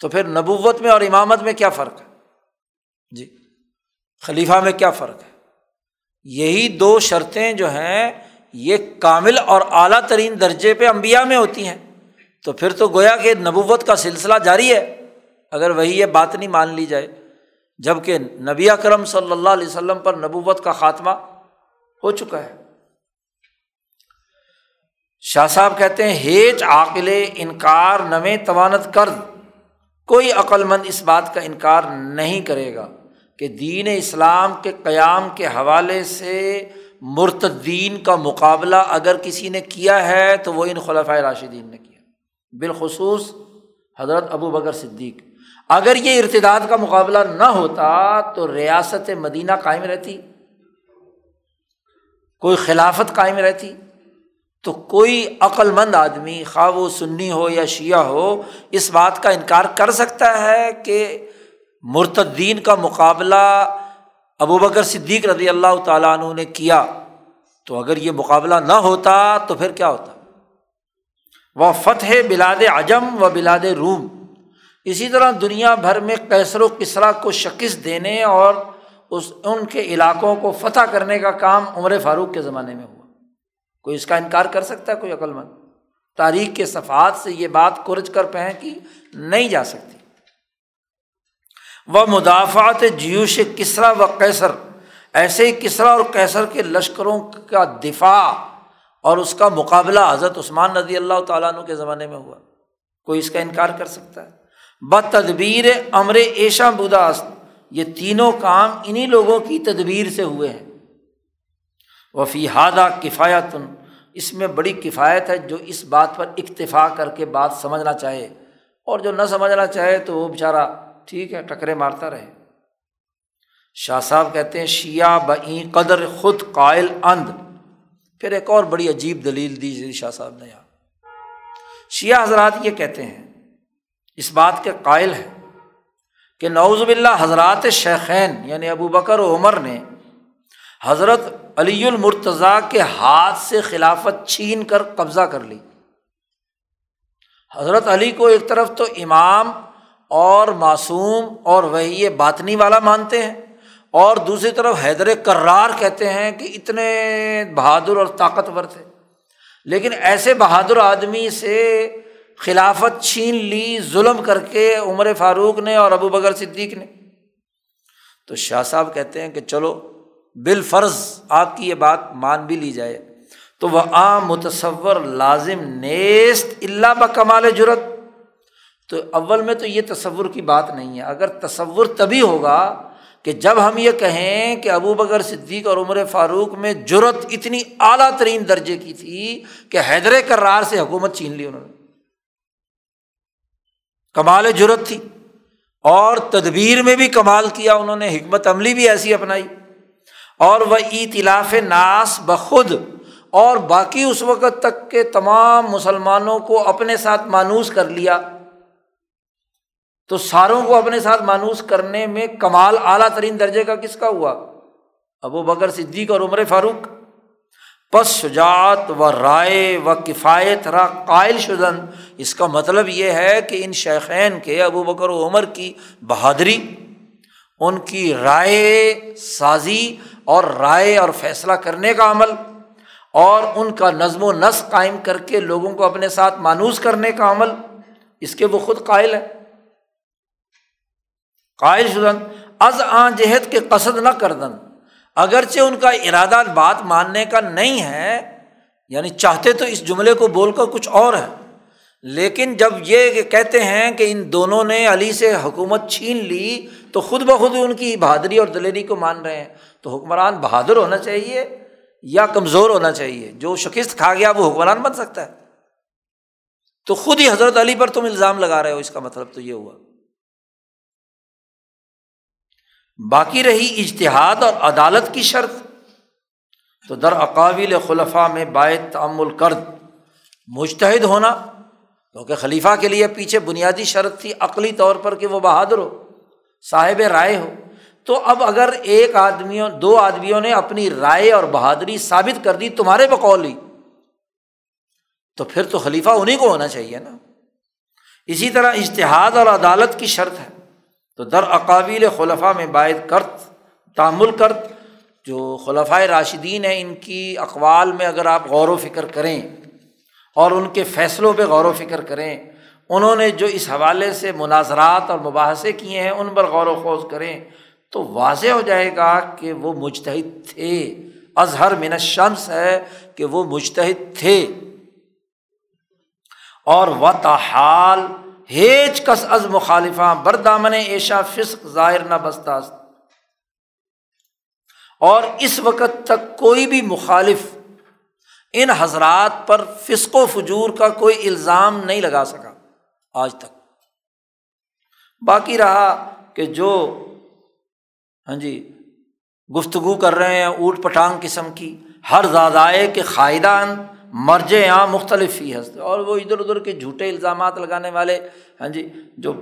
تو پھر نبوت میں اور امامت میں کیا فرق ہے؟ جی۔ خلیفہ میں کیا فرق ہے؟ یہی دو شرطیں جو ہیں، یہ کامل اور اعلیٰ ترین درجے پہ امبیا میں ہوتی ہیں۔ تو پھر تو گویا کہ نبوت کا سلسلہ جاری ہے۔ اگر وہی یہ بات نہیں مان لی جائے جبکہ نبی اکرم صلی اللہ علیہ وسلم پر نبوت کا خاتمہ ہو چکا ہے۔ شاہ صاحب کہتے ہیں، ہیچ عاقل انکار نمے توانت کر۔ کوئی عقل مند اس بات کا انکار نہیں کرے گا۔ کہ دین اسلام کے قیام کے حوالے سے مرتدین کا مقابلہ اگر کسی نے کیا ہے تو وہ ان خلفۂ راشدین نے کیا۔ بالخصوص حضرت ابو بکر صدیق۔ اگر یہ ارتداد کا مقابلہ نہ ہوتا تو ریاست مدینہ قائم رہتی۔ کوئی خلافت قائم رہتی۔ تو کوئی عقل مند آدمی، خواہ وہ سنی ہو یا شیعہ ہو، اس بات کا انکار کر سکتا ہے کہ مرتدین کا مقابلہ ابو بکر صدیق رضی اللہ تعالیٰ عنہ نے کیا تو اگر یہ مقابلہ نہ ہوتا تو پھر کیا ہوتا؟ وہ فتح بلاد اعظم و بلاد روم۔ اسی طرح دنیا بھر میں کیسر و کسرا کو شکست دینے اور اس، ان کے علاقوں کو فتح کرنے کا کام عمر فاروق کے زمانے میں ہوا۔ کوئی اس کا انکار کر سکتا ہے، کوئی عقل مند تاریخ کے صفحات سے یہ بات کورج کر پھینکی نہیں جا سکتی۔ وہ مدافعت جیوش کسرا و کیسر ایسے ہی کسرا اور کیسر کے لشکروں کا دفاع اور اس کا مقابلہ حضرت عثمان ندی اللہ تعالیٰ عنہ کے زمانے میں ہوا۔ کوئی اس کا انکار کر سکتا ہے؟ بد تدبیر امر ایشا بداست یہ تینوں کام انہیں لوگوں کی تدبیر سے ہوئے ہیں۔ وفی ہادہ کفایت، اس میں بڑی کفایت ہے جو اس بات پر اکتفا کر کے بات سمجھنا چاہے، اور جو نہ سمجھنا چاہے تو وہ بیچارہ ٹھیک ہے، ٹکرے مارتا رہے۔ شاہ صاحب کہتے ہیں، شیعہ بئیں قدر خود قائل اند۔ پھر ایک اور بڑی عجیب دلیل دی جی شاہ صاحب نے یہاں۔ شیعہ حضرات یہ کہتے ہیں، اس بات کے قائل ہیں کہ نوز باللہ حضرات شیخین یعنی ابو بکر و عمر نے حضرت علی المرتضیٰ کے ہاتھ سے خلافت چھین کر قبضہ کر لی۔ حضرت علی کو ایک طرف تو امام اور معصوم اور وہی باطنی والا مانتے ہیں۔ اور دوسری طرف حیدر کرار کہتے ہیں کہ اتنے بہادر اور طاقتور تھے۔ لیکن ایسے بہادر آدمی سے خلافت چھین لی، ظلم کر کے عمر فاروق نے اور ابو بکر صدیق نے۔ تو شاہ صاحب کہتے ہیں کہ چلو بال فرض آپ کی یہ بات مان بھی لی جائے۔ تو وہ عام متصور لازم نیست اللہ بکمال جرت۔ تو اول میں تو یہ تصور کی بات نہیں ہے۔ اگر تصور تبھی ہوگا کہ جب ہم یہ کہیں کہ ابو بکر صدیق اور عمر فاروق میں جرت اتنی اعلیٰ ترین درجے کی تھی کہ حیدر کرار سے حکومت چھین لی انہوں نے۔ کمال جرت تھی۔ اور تدبیر میں بھی کمال کیا انہوں نے، حکمت عملی بھی ایسی اپنائی۔ اور وہ اطلاف ناس بخود، اور باقی اس وقت تک کے تمام مسلمانوں کو اپنے ساتھ مانوس کر لیا۔ تو ساروں کو اپنے ساتھ مانوس کرنے میں کمال اعلیٰ ترین درجے کا کس کا ہوا؟ ابو بکر صدیق اور عمر فاروق۔ پس شجاعت و رائے و کفایت را قائل شدن۔ اس کا مطلب یہ ہے کہ ان شیخین کے ابو بکر و عمر کی بہادری، ان کی رائے سازی اور رائے اور فیصلہ کرنے کا عمل اور ان کا نظم و نسق قائم کر کے لوگوں کو اپنے ساتھ مانوس کرنے کا عمل۔ اس کے وہ خود قائل ہے قائل شدن، از آن جہد کے قصد نہ کردن۔ اگرچہ ان کا ارادہ بات ماننے کا نہیں ہے یعنی چاہتے تو اس جملے کو بول کر کچھ اور ہے۔ لیکن جب یہ کہتے ہیں کہ ان دونوں نے علی سے حکومت چھین لی، تو خود بخود ان کی بہادری اور دلیری کو مان رہے ہیں۔ تو حکمران بہادر ہونا چاہیے یا کمزور ہونا چاہیے؟ جو شکست کھا گیا، وہ حکمران بن سکتا ہے۔ تو خود ہی حضرت علی پر تم الزام لگا رہے ہو، اس کا مطلب تو یہ ہوا۔ باقی رہی اجتہاد اور عدالت کی شرط۔ تو در اقابل خلفہ میں باعث تعمل کرد۔ مشتحد ہونا، کیونکہ خلیفہ کے لیے پیچھے بنیادی شرط تھی، عقلی طور پر کہ وہ بہادر ہو، صاحب رائے ہو۔ تو اب اگر ایک آدمیوں، دو آدمیوں نے اپنی رائے اور بہادری ثابت کر دی، تمہارے بقول ہی تو پھر تو خلیفہ انہیں کو ہونا چاہیے نا۔ اسی طرح اشتہاد اور عدالت کی شرط ہے۔ تو در اقابل خلفہ میں باعث کرت، تعمل کرت۔ جو خلفۂ راشدین ہیں، ان کی اقوال میں اگر آپ غور و فکر کریں اور ان کے فیصلوں پہ غور و فکر کریں، انہوں نے جو اس حوالے سے مناظرات اور مباحثے کیے ہیں، ان پر غور و خوض کریں تو واضح ہو جائے گا کہ وہ مجتحد تھے۔ اظہر من شمس ہے کہ وہ مجتحد تھے۔ اور و تحال ہیج کس از مخالفہ بردامن ایشا فسق ظاہر نہ بستاست۔ اور اس وقت تک کوئی بھی مخالف ان حضرات پر فسق و فجور کا کوئی الزام نہیں لگا سکا آج تک۔ باقی رہا کہ جو ہاں جی گفتگو کر رہے ہیں اوٹ پٹانگ قسم کی، ہر زادائے کے قائدان مرج یہاں مختلف ہی ہنستے اور وہ ادھر ادھر کے جھوٹے الزامات لگانے والے ہاں جی جو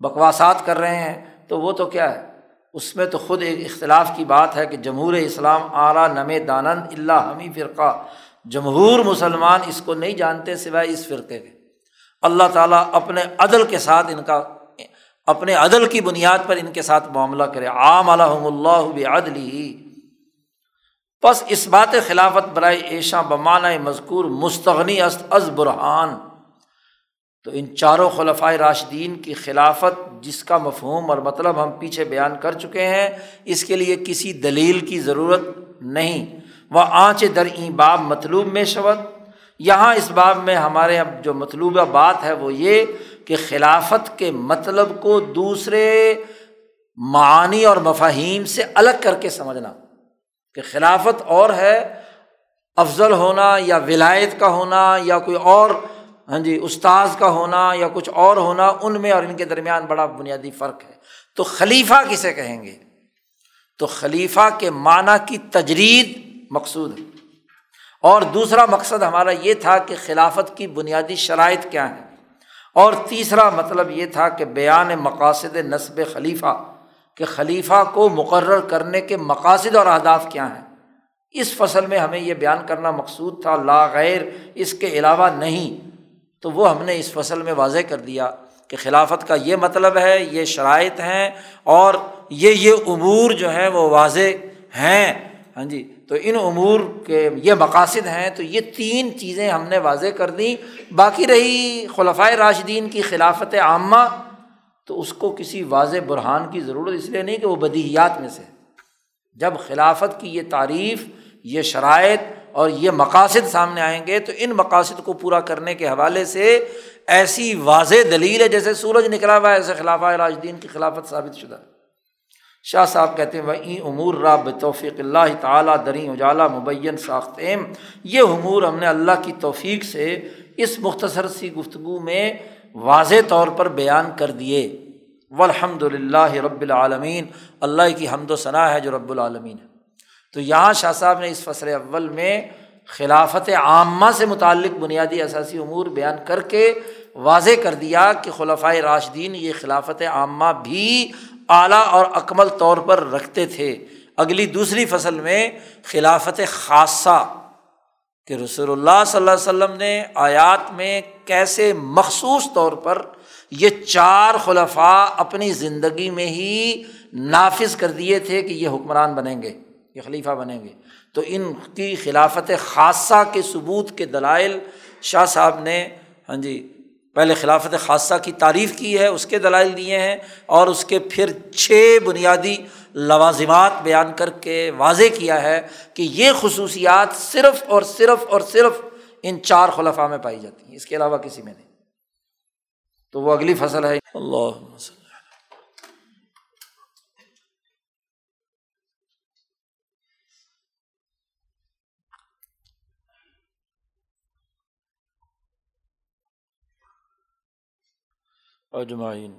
بکواسات کر رہے ہیں، تو وہ تو کیا ہے؟ اس میں تو خود ایک اختلاف کی بات ہے کہ جمہور اسلام اعلیٰ نم دانند اللہ ہمی فرقہ۔ جمہور مسلمان اس کو نہیں جانتے سوائے اس فرقے کے۔ اللہ تعالیٰ اپنے عدل کے ساتھ ان کا، اپنے عدل کی بنیاد پر ان کے ساتھ معاملہ کرے۔ عام الحم اللہ عدل ہی بس اس بات خلافت برائے ایشا بمانۂ مذکور مستغنی است از برحان تو ان چاروں خلفۂ راشدین کی خلافت جس کا مفہوم اور مطلب ہم پیچھے بیان کر چکے ہیں، اس کے لیے کسی دلیل کی ضرورت نہیں۔ وہ آنچ در این باب مطلوب میں شوت یہاں اس باب میں ہمارے اب جو مطلوبہ بات ہے وہ یہ کہ خلافت کے مطلب کو دوسرے معانی اور مفاہیم سے الگ کر کے سمجھنا۔ کہ خلافت اور ہے، افضل ہونا یا ولایت کا ہونا یا کوئی اور ہاں جی استاذ کا ہونا یا کچھ اور ہونا، ان میں اور ان کے درمیان بڑا بنیادی فرق ہے۔ تو خلیفہ کسے کہیں گے؟ تو خلیفہ کے معنی کی تجرید مقصود ہے۔ اور دوسرا مقصد ہمارا یہ تھا کہ خلافت کی بنیادی شرائط کیا ہے اور تیسرا مطلب یہ تھا کہ بیان مقاصد نصب خلیفہ۔ کہ خلیفہ کو مقرر کرنے کے مقاصد اور اہداف کیا ہیں؟ اس فصل میں ہمیں یہ بیان کرنا مقصود تھا، لا غیر، اس کے علاوہ نہیں۔ تو وہ ہم نے اس فصل میں واضح کر دیا کہ خلافت کا یہ مطلب ہے، یہ شرائط ہیں اور یہ یہ امور جو ہیں وہ واضح ہیں۔ ہاں جی تو ان امور کے یہ مقاصد ہیں، تو یہ تین چیزیں ہم نے واضح کر دیں۔ باقی رہی خلفۂ راشدین کی خلافت عامہ۔ تو اس کو کسی واضح برہان کی ضرورت اس لیے نہیں کہ وہ بدیہیات میں سے جب خلافت کی یہ تعریف، یہ شرائط اور یہ مقاصد سامنے آئیں گے، تو ان مقاصد کو پورا کرنے کے حوالے سے ایسی واضح دلیل ہے جیسے سورج نکلا ہوا ہے، ایسے خلاف راجدین کی خلافت ثابت شدہ شاہ صاحب کہتے ہیں وہ امور را توفیق اللہ تعالیٰ دریں اجالا مبین ساختیم یہ امور ہم نے اللہ کی توفیق سے اس مختصر سی گفتگو میں واضح طور پر بیان کر دیے۔ و الحمد للہ رب العالمین، اللہ کی حمد و ثناء ہے جو رب العالمین ہے۔ تو یہاں شاہ صاحب نے اس فصل اول میں خلافت عامہ سے متعلق بنیادی اثاثی امور بیان کر کے واضح کر دیا کہ خلافۂ راشدین یہ خلافت عامہ بھی اعلیٰ اور اکمل طور پر رکھتے تھے۔ اگلی دوسری فصل میں خلافت خاصہ کہ رسول اللہ صلی اللہ علیہ وسلم نے آیات میں کیسے مخصوص طور پر یہ چار خلفاء اپنی زندگی میں ہی نافذ کر دیے تھے کہ یہ حکمران بنیں گے، یہ خلیفہ بنیں گے۔ تو ان کی خلافت خاصہ کے ثبوت کے دلائل شاہ صاحب نے ہاں جی پہلے خلافت خاصہ کی تعریف کی ہے، اس کے دلائل دیے ہیں اور اس کے پھر چھ بنیادی لوازمات بیان کر کے واضح کیا ہے کہ یہ خصوصیات صرف اور صرف اور صرف ان چار خلفاء میں پائی جاتی ہیں، اس کے علاوہ کسی میں نہیں۔ تو وہ اگلی فصل ہے۔ اللہ اجمعین۔